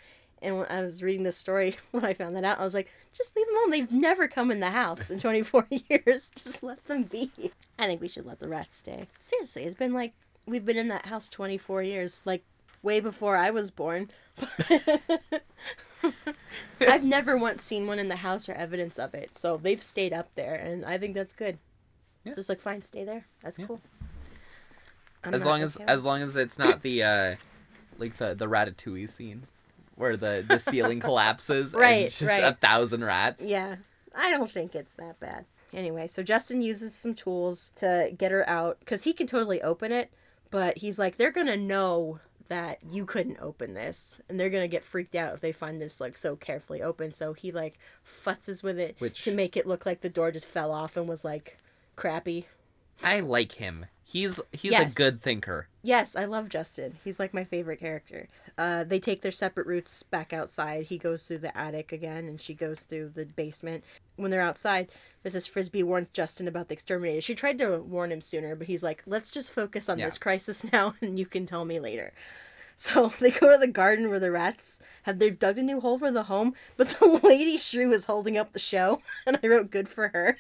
And when I was reading this story when I found that out, I was like, just leave them alone. They've never come in the house in 24 years. Just let them be. I think we should let the rats stay. Seriously, it's been like we've been in that house 24 years, like way before I was born. I've never once seen one in the house or evidence of it. So they've stayed up there, and I think that's good. Yeah. Just like, fine, stay there. That's cool. I'm as long as okay as long as it's not the uh like the the ratatouille scene where the the ceiling collapses and Right, it's just right. a thousand rats Yeah, I don't think it's that bad. Anyway, so Justin uses some tools to get her out because he can totally open it, but he's like, they're gonna know that you couldn't open this, and they're gonna get freaked out if they find this like so carefully open. So he like futzes with it Which- to make it look like the door just fell off and was like crappy. i like him he's he's Yes. a good thinker Yes, I love Justin. He's like my favorite character. Uh, they take their separate routes back outside. He goes through the attic again, and she goes through the basement. When they're outside, Mrs. Frisby warns Justin about the exterminator. She tried to warn him sooner, but he's like, let's just focus on Yeah. this crisis now, and you can tell me later. So they go to the garden where the rats have they've dug a new hole for the home, but the lady shrew is holding up the show, and I wrote good for her.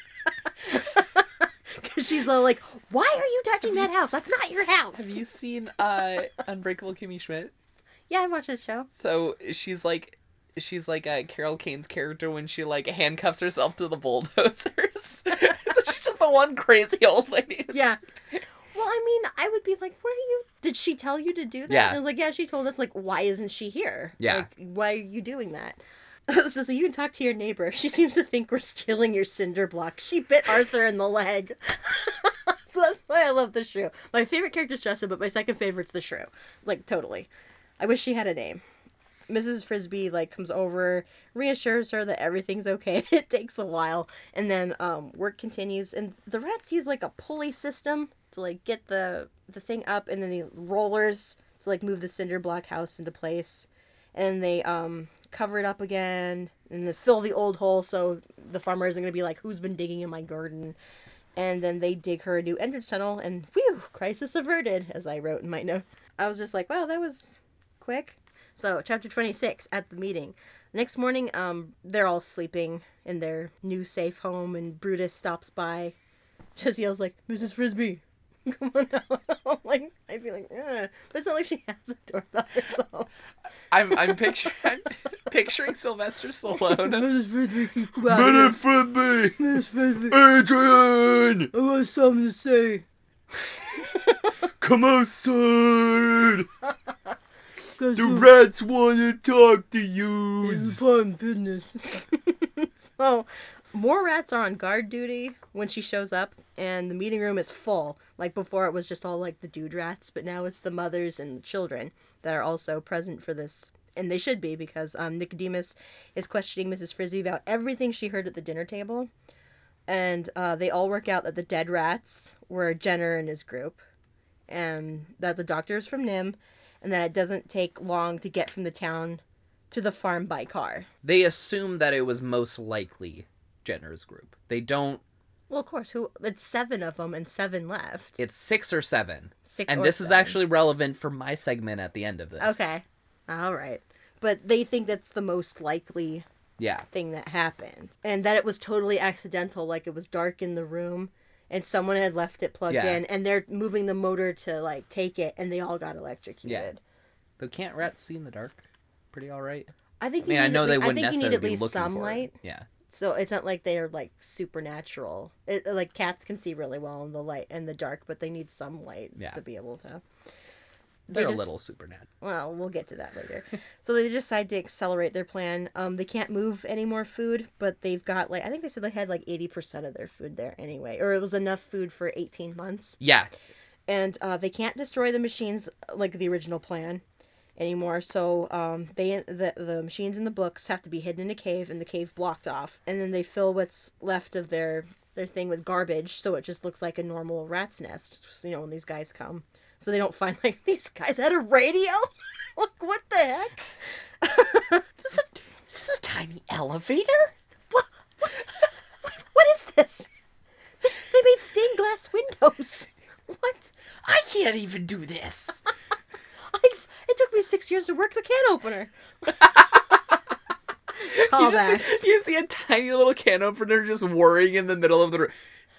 Cause she's all like, "Why are you touching that house? That's not your house." have you seen uh unbreakable kimmy schmidt Yeah, I watched that show. so she's like she's like uh, carol kane's character when she like handcuffs herself to the bulldozers so she's just the one crazy old lady Yeah. Well, I mean, I would be like, "What are you? Did she tell you to do that?" Yeah. And I was like, "Yeah, she told us." Like, why isn't she here? Yeah. Like, why are you doing that? so, so you can talk to your neighbor. She seems to think we're stealing your cinder block. She bit Arthur in the leg. so that's why I love the shrew. My favorite character is Justin, but my second favorite's the shrew. Like, totally. I wish she had a name. Mrs. Frisby like comes over, reassures her that everything's okay. it takes a while, and then um, work continues. And the rats use like a pulley system to like get the the thing up, and then the rollers to like move the cinder block house into place. And they um cover it up again, and then fill the old hole so the farmer isn't gonna be like, "Who's been digging in my garden?" And then they dig her a new entrance tunnel, and whew, crisis averted, as I wrote in my note. I was just like, wow, that was quick. So, chapter 26 at the meeting. Next morning, um, they're all sleeping in their new safe home, and Brutus stops by. Just yells, like, Mrs. Frisby, come on out. Like, I'd be like, eh. But it's not like she has a doorbell herself. I'm I'm picturing I'm picturing Sylvester Stallone. Mrs. Frisby, come out here. Frisby, Mrs. Frisby, Adrian, I got something to say. come outside. Got The rats want to talk to you. It's important business. so, more rats are on guard duty when she shows up, and the meeting room is full. Like before, it was just all like the dude rats, but now it's the mothers and the children that are also present for this. And they should be because um, Nicodemus is questioning Mrs. Frizzy about everything she heard at the dinner table. And uh, they all work out that the dead rats were Jenner and his group, and that the doctor is from NIMH, and that it doesn't take long to get from the town to the farm by car. They assume that it was most likely Jenner's group. They don't. Well, of course, who? It's seven of them and seven left. It's six or seven. Six and this is actually relevant for my segment at the end of this. Okay, all right. But they think that's the most likely Yeah. thing that happened, and that it was totally accidental. Like it was dark in the room, and someone had left it plugged Yeah. in, and they're moving the motor to like take it, and they all got electrocuted. Yeah. But can't rats see in the dark? Pretty all right. I think I mean, I know at they wouldn't think you need necessarily at be least looking some for light. it. Yeah. So it's not like they're like supernatural. It, like cats can see really well in the light in the dark, but they need some light Yeah. to be able to. They They're just- a little supernatural. Well, we'll get to that later. so they decide to accelerate their plan. Um, they can't move any more food, but they've got like I think they said they had like eighty percent of their food there anyway, or it was enough food for eighteen months. Yeah. And uh, they can't destroy the machines like the original plan anymore. So um, they the the machines in the books have to be hidden in a cave, and the cave blocked off. And then they fill what's left of their their thing with garbage, so it just looks like a normal rat's nest. You know when these guys come, so they don't find like these guys had a radio. like what the heck? this, is a, is this a tiny elevator? What? What, what is this? They made stained glass windows. What? I can't even do this. I, it took me six years to work the can opener. You just, you see a tiny little can opener just whirring in the middle of the room.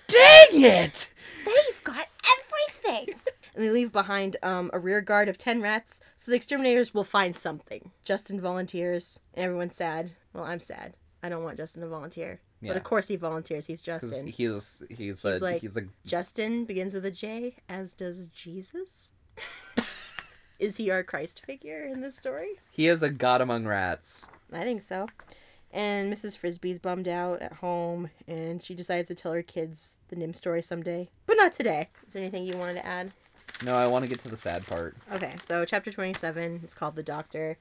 Dang it! They've got everything. and they leave behind um, a rear guard of 10 rats, so the exterminators will find something. Justin volunteers, and everyone's sad. Well, I'm sad. I don't want Justin to volunteer. But of course he volunteers. He's Justin. He's he's He's a like- he's a Justin begins with a J, as does Jesus. Is he our Christ figure in this story? he is a god among rats. I think so. And Mrs. Frisby's bummed out at home, and she decides to tell her kids the NIMH story someday, but not today. Is there anything you wanted to add? No, I want to get to the sad part. Okay, so chapter 27 is called The Doctor.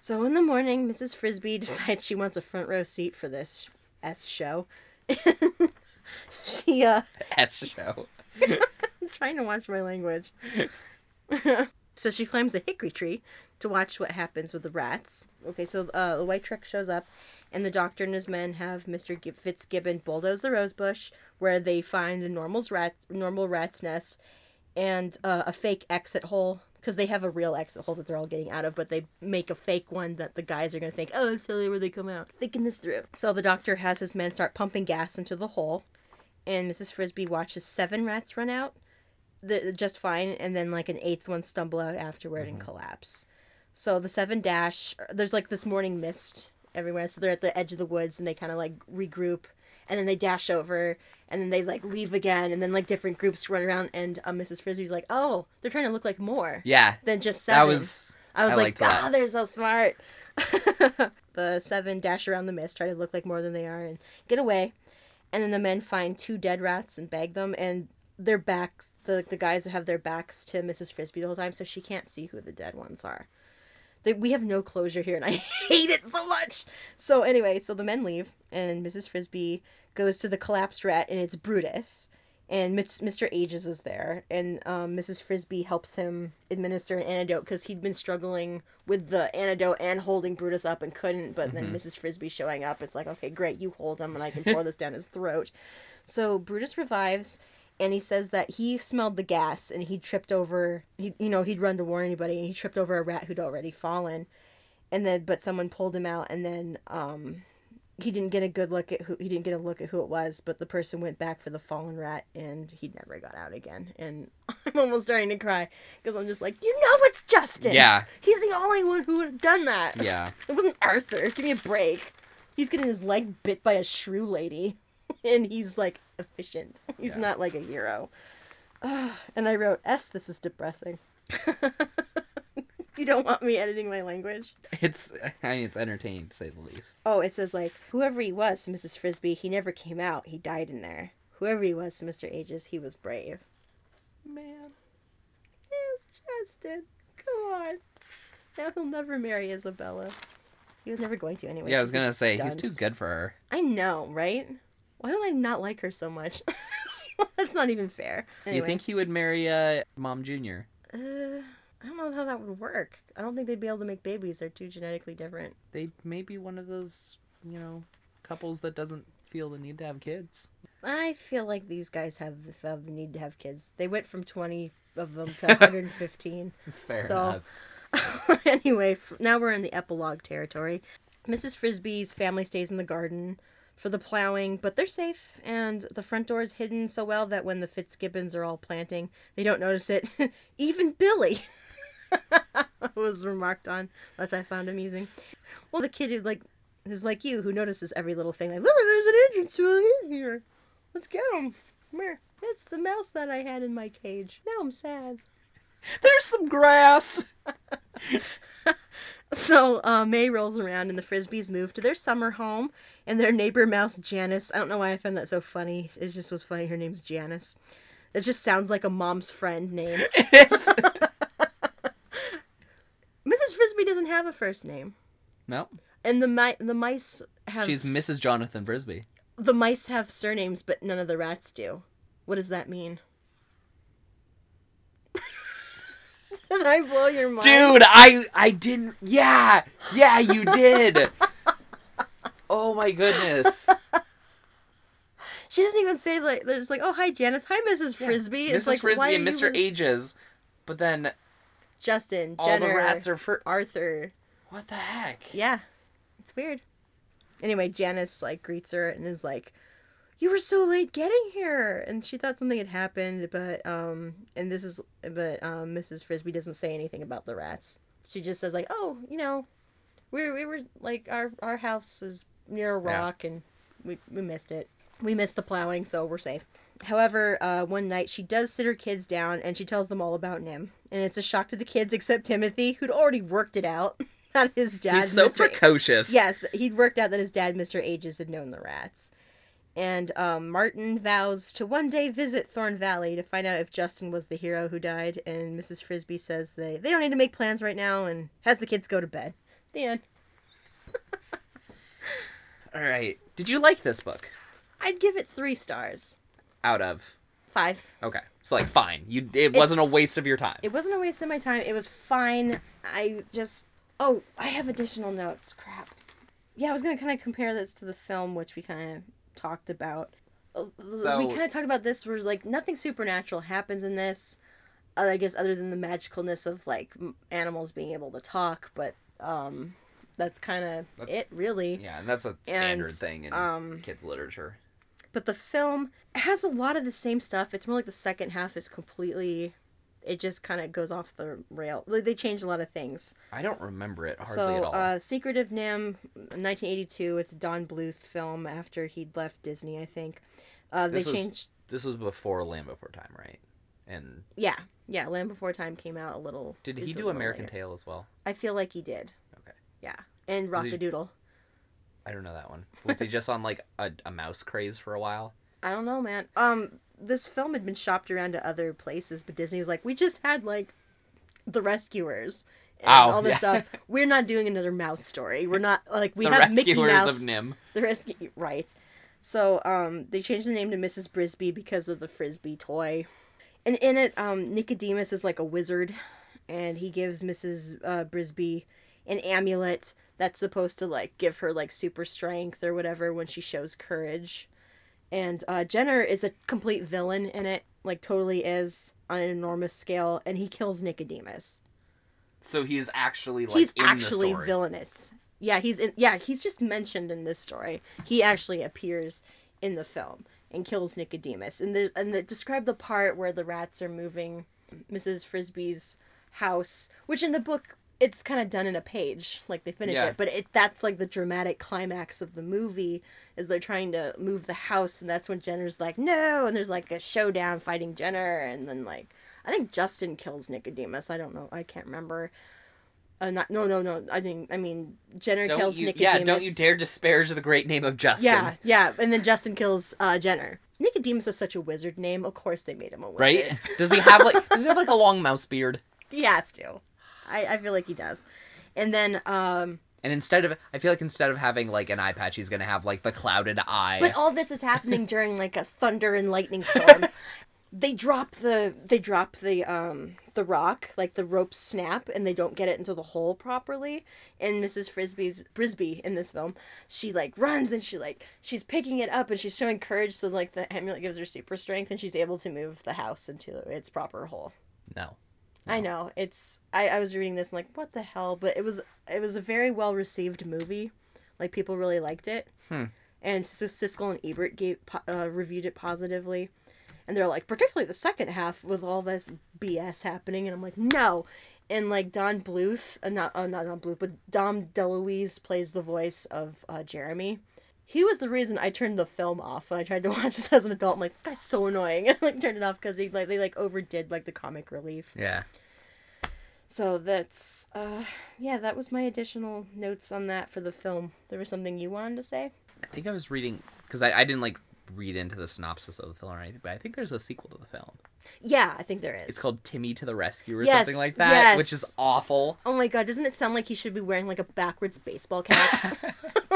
So in the morning, Mrs. Frisby decides she wants a front row seat for this S show. she, uh, S show. I'm trying to watch my language. So she climbs a hickory tree to watch what happens with the rats. Okay, so uh, the white truck shows up, and the doctor and his men have Mr. Gib- Fitzgibbon bulldoze the rose bush, where they find a normal's rat, normal rat's nest, and uh, a fake exit hole. Because they have a real exit hole that they're all getting out of, but they make a fake one that the guys are to think, oh, that's totally where they come out. Thinking this through. So the doctor has his men start pumping gas into the hole, and Mrs. Frisby watches seven rats run out the just fine and then like an eighth one stumble out afterward and collapse. So the seven dash there's like this morning mist everywhere so they're at the edge of the woods and they kind of like regroup and then they dash over and then they like leave again and then like different groups run around and uh, mrs frisby's like oh they're trying to look like more Yeah, than just seven. that was. i was I like ah they're so smart. The seven dash around the mist try to look like more than they are and get away and then the men find two dead rats and bag them and their backs the, the guys have their backs to mrs frisby the whole time so she can't see who the dead ones are. They, we have no closure here and i hate it so much! So anyway so the men leave and mrs frisby goes to the collapsed rat and it's brutus and mr ages is there and um, mrs frisby helps him administer an antidote because he'd been struggling with the antidote and holding brutus up and couldn't but then mrs frisby showing up it's like okay great you hold him and i can pour this down his throat. So brutus revives and he says that he smelled the gas and he tripped over he you know he'd run to warn anybody and he tripped over a rat who'd already fallen. And then but someone pulled him out and then um he didn't get a good look at who he didn't get a look at who it was but the person went back for the fallen rat and he never got out again. And i'm almost starting to cry because i'm just like you know it's justin. Yeah. he's the only one who would have done that. Yeah. it wasn't arthur. Give me a break. He's getting his leg bit by a shrew lady. And he's like efficient he's Yeah. not like a hero Ugh, and i wrote s this is depressing you don't want me editing my language It's I mean it's entertaining to say the least. Oh, it says like whoever he was, Mrs. Frisby, he never came out. He died in there. Whoever he was, Mr. Ages, he was brave. Man. Yes, Justin. Come on. Now he'll never marry Isabella. He was never going to anyway. Yeah, I was gonna say he's too good for her. I know, right? Why don't I not like her so much? That's not even fair. Anyway, You think he would marry uh, Mom Junior? Uh, I don't know how that would work. I don't think they'd be able to make babies. They're too genetically different. They may be one of those, you know, couples that doesn't feel the need to have kids. I feel like these guys have the, have the need to have kids. They went from 20 of them to 115. Fair So- enough. anyway, now we're in the epilogue territory. Mrs. Frisby's family stays in the garden for the plowing, but they're safe, and the front door is hidden so well that when the Fitzgibbons are all planting, they don't notice it. Even Billy was remarked on, which I found amusing. Well, the kid who like who's like you, who notices every little thing, like, look, there's an entrance to hint here. Let's get him. Come here. It's the mouse that I had in my cage. Now I'm sad. There's some grass. So uh, May rolls around and the Frisbys move to their summer home and their neighbor mouse Janice. I don't know why I found that so funny. It just was funny. Her name's Janice. It just sounds like a mom's friend name. Mrs. Frisby doesn't have a first name, no, and the mi- the mice have she's Mrs. Jonathan Frisby. the mice have surnames, but none of the rats do. What does that mean? Did I blow your mind? Dude, I I didn't. Yeah, yeah, you did. oh my goodness. She doesn't even say like they're just like, oh hi Janice, hi Mrs. Frisby. Mrs. It's like Frisby and Mr. even- Ages, but then Justin, all Jenner, the rats are for. Arthur. What the heck? Yeah, it's weird. Anyway, Janice like greets her and is like, "You were so late getting here," and she thought something had happened, but um, and this is but um, Mrs. Frisby doesn't say anything about the rats. She just says like, "Oh, you know, we we were like our our house is near a Yeah. rock and we we missed it. We missed the plowing, so we're safe." However, uh, one night she does sit her kids down and she tells them all about NIMH, and it's a shock to the kids except Timothy, who'd already worked it out that his dad. He's so Mr. precocious. Yes, he'd worked out that his dad, Mr. Ages, had known the rats. And um, Martin vows to one day visit Thorn Valley to find out if Justin was the hero who died. And Mrs. Frisby says they, they don't need to make plans right now and has the kids go to bed. The end. All right. Did you like this book? I'd give it three stars. Out of Five. okay, so like fine. You it wasn't a waste of your time. It wasn't a waste of my time. It was fine. I just. Oh, I have additional notes. Crap. Yeah, I was going to kind of compare this to the film, which we kind of talked about. Uh, we kind of talked about this where like nothing supernatural happens in this. uh, I guess other than the magicalness of like animals being able to talk, but um, that's kind of it, really. yeah, and that's a standard And, thing in um, kids literature. But the film has a lot of the same stuff. It's more like the second half is completely. It just kind of goes off the rail. Like they changed a lot of things. I don't remember it hardly so, at all. uh, Secret of NIMH, 1982. It's a Don Bluth film after he'd left Disney, I think. Uh, they This was- changed. this was before Land Before Time, right? And Yeah, yeah. Land Before Time came out a little. did he do American later. Tail as well? I feel like he did. Okay. Yeah, and Rock he- the Doodle. I don't know that one. Was he just on like a, a mouse craze for a while? I don't know, man. Um, this film had been shopped around to other places, but Disney was like, we just had like the Rescuers and Oh, all this yeah. stuff. We're not doing another mouse story. We're not like we the have Mickey Mouse. of NIMH. The rescue, right? So, um, they changed the name to Mrs. Brisby because of the frisbee toy, and in it, um, Nicodemus is like a wizard, and he gives Mrs. Uh, Brisby an amulet that's supposed to like give her like super strength or whatever when she shows courage. And uh, Jenner is a complete villain in it, like totally is on an enormous scale, and he kills Nicodemus So he's actually like he's actually the villainous. Yeah, he's in. Yeah, he's just mentioned in this story. He actually appears in the film and kills Nicodemus. And there's and they describe the part where the rats are moving Mrs. Frisby's house, which in the book it's kind of done in a page, like they finish Yeah. it. But it that's like the dramatic climax of the movie is they're trying to move the house, and that's when Jenner's like no, and there's like a showdown fighting Jenner, and then like I think Justin kills Nicodemus. I don't know. I can't remember. Uh, not no no no. I think I mean Jenner Don't kills you, Nicodemus. yeah, don't you dare disparage the great name of Justin. Yeah, yeah, and then Justin kills uh, Jenner. Nicodemus is such a wizard name. Of course they made him a wizard. Right? Does he have like does he have like a long mouse beard? He has to. I, I feel like he does. And then um And instead of I feel like instead of having like an eye patch, he's gonna have like the clouded eye. But all this is happening during like a thunder and lightning storm. they drop the they drop the um the rock, like the ropes snap and they don't get it into the hole properly. And Mrs. Frisby's Frisbee in this film, she like runs and she like she's picking it up and she's showing courage so like the amulet gives her super strength and she's able to move the house into its proper hole. no. I know. It's I, I was reading this and like, what the hell? But it was it was a very well received movie. Like people really liked it. Hmm. And S- Siskel and Ebert gave uh, reviewed it positively. And they're like, particularly the second half with all this BS happening. And I'm like, no. And like Don Bluth, uh, not uh, not Don Bluth, but Dom DeLuise plays the voice of uh, Jeremy. He was the reason I turned the film off when I tried to watch this as an adult. I'm like, this guy's so annoying. I like turned it off because he like they like overdid like the comic relief. Yeah. So that's uh yeah, that was my additional notes on that for the film. There was something you wanted to say? I think I was reading because I, I didn't like read into the synopsis of the film or anything, but I think there's a sequel to the film. Yeah, I think there is. It's called Timmy to the Rescue or Yes, something like that, which is awful. oh my god, doesn't it sound like he should be wearing like a backwards baseball cap?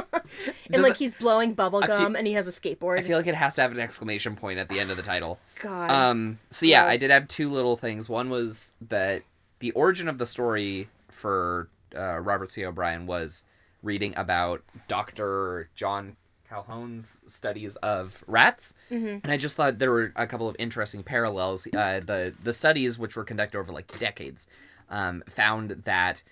and like he's blowing bubble feel- gum and he has a skateboard. I feel like it has to have an exclamation point at the end of the title. god. Um. So yeah, I did have two little things. One was that the origin of the story for uh, Robert C. O'Brien was reading about Dr. John Calhoun's studies of rats, Mhm. and I just thought there were a couple of interesting parallels. Uh, the the studies, which were conducted over like decades, um, found that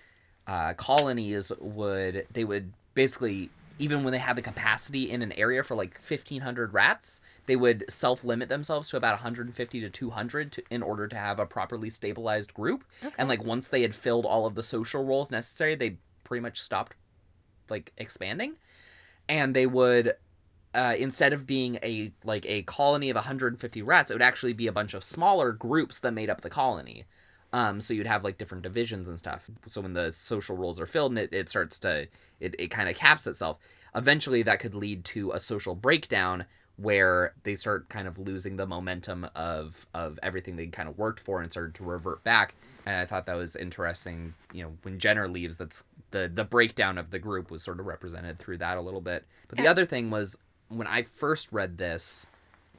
uh, colonies would they would basically even when they had the capacity in an area for like 1500 rats they would self-limit themselves to about 150 to 200 to, in order to have a properly stabilized group. Okay. and like once they had filled all of the social roles necessary they pretty much stopped like expanding. And they would uh, instead of being a like a colony of 150 rats it would actually be a bunch of smaller groups that made up the colony um, so you'd have like different divisions and stuff. So when the social roles are filled and it, it starts to, it, it kind of caps itself. Eventually that could lead to a social breakdown where they start kind of losing the momentum of, of everything they kind of worked for and started to revert back. And I thought that was interesting. You know, when Jenner leaves, that's the, the breakdown of the group was sort of represented through that a little bit. But the other thing was when I first read this,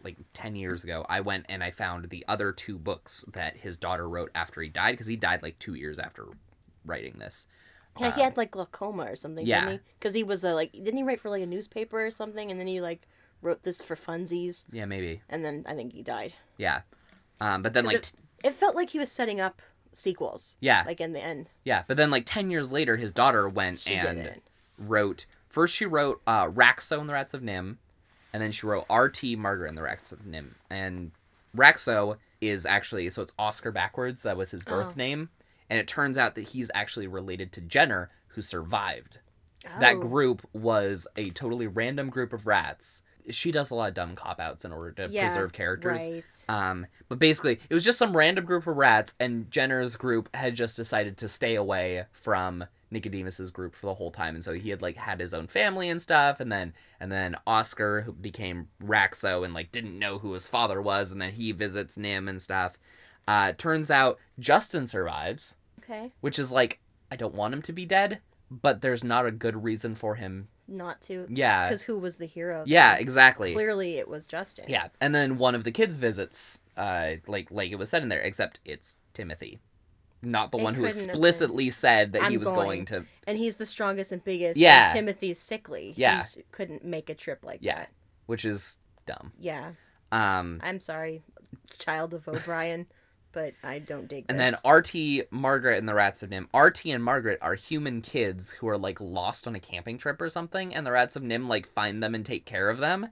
like 10 years ago, I went and I found the other two books that his daughter wrote after he died because he died like two years after writing this. Yeah, he had like glaucoma or something. yeah. didn't he? Because he was a like, didn't he write for like a newspaper or something? And then he like wrote this for funsies, Yeah, maybe. and then I think he died. Yeah. Um, but then like it, it felt like he was setting up sequels. Yeah. Like in the end. yeah, but then like 10 years later his daughter went She and wrote first she wrote uh Racso and the Rats of NIMH and then she wrote RT Margaret and the NIMH. And Racso is actually so it's Oscar backwards, that was his birth Oh. name. And it turns out that he's actually related to Jenner who survived. that Oh. group was a totally random group of rats. She does a lot of dumb cop outs in order to Yeah, preserve characters. Right. Um, but basically, it was just some random group of rats, and Jenner's group had just decided to stay away from Nicodemus's group for the whole time, and so he had like had his own family and stuff, and then and then Oscar who became Racso and like didn't know who his father was, and then he visits NIMH and stuff. Uh, turns out Justin survives, okay. which is like I don't want him to be dead, but there's not a good reason for him. Not to. Yeah, Because who was the hero? yeah, exactly. Clearly, it was Justin. Yeah, and then one of the kids visits, uh, like like it was said in there, except it's Timothy, not the It one who couldn't have been. explicitly said that he I'm was going. going. to. And he's the strongest and biggest. Yeah. and Timothy's sickly. Yeah. j- couldn't make a trip like Yeah, that. which is dumb. Yeah. Um, I'm sorry, child of O'Brien, but I don't dig and this. then RT, Margaret, and the Rats of NIMH. RT and Margaret are human kids who are like lost on a camping trip or something, and the Rats of NIMH like find them and take care of them,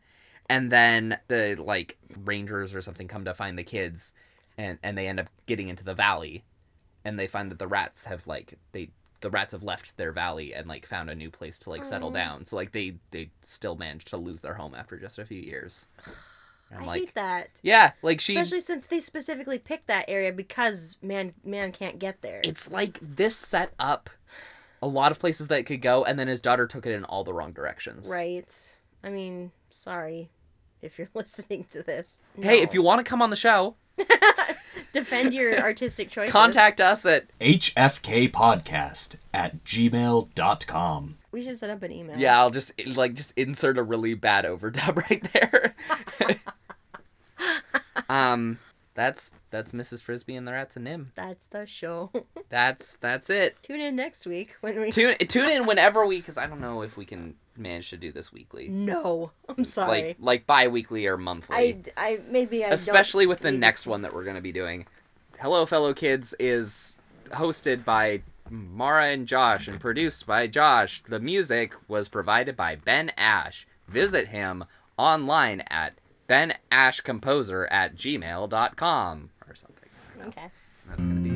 and then the like rangers or something come to find the kids, and and they end up getting into the valley, and they find that the rats have like they the rats have left their valley and like found a new place to like settle down. So like they they still managed to lose their home after just a few years. I like, hate that. yeah, like she Especially since they specifically picked that area because man man can't get there. it's like this set up a lot of places that it could go and then his daughter took it in all the wrong directions right. I mean, sorry if you're listening to this. hey if you want to come on the show defend your artistic choices, contact us at hfkpodcast at gmail.com. We should set up an email. yeah i'll just like just insert a really bad overdub right there um that's that's mrs frisby and the rats and NIMH That's the show. that's that's it Tune in next week when we. tune tune in whenever we because i don't know if we can manage to do this weekly No, I'm sorry. like like bi-weekly or monthly I, I maybe I especially with the next one that we're going to be doing. Hello, fellow kids is hosted by Mara and Josh and produced by Josh. The music was provided by Ben Ash. Visit him online at benashcomposer at gmail.com or something. Okay. That's going to be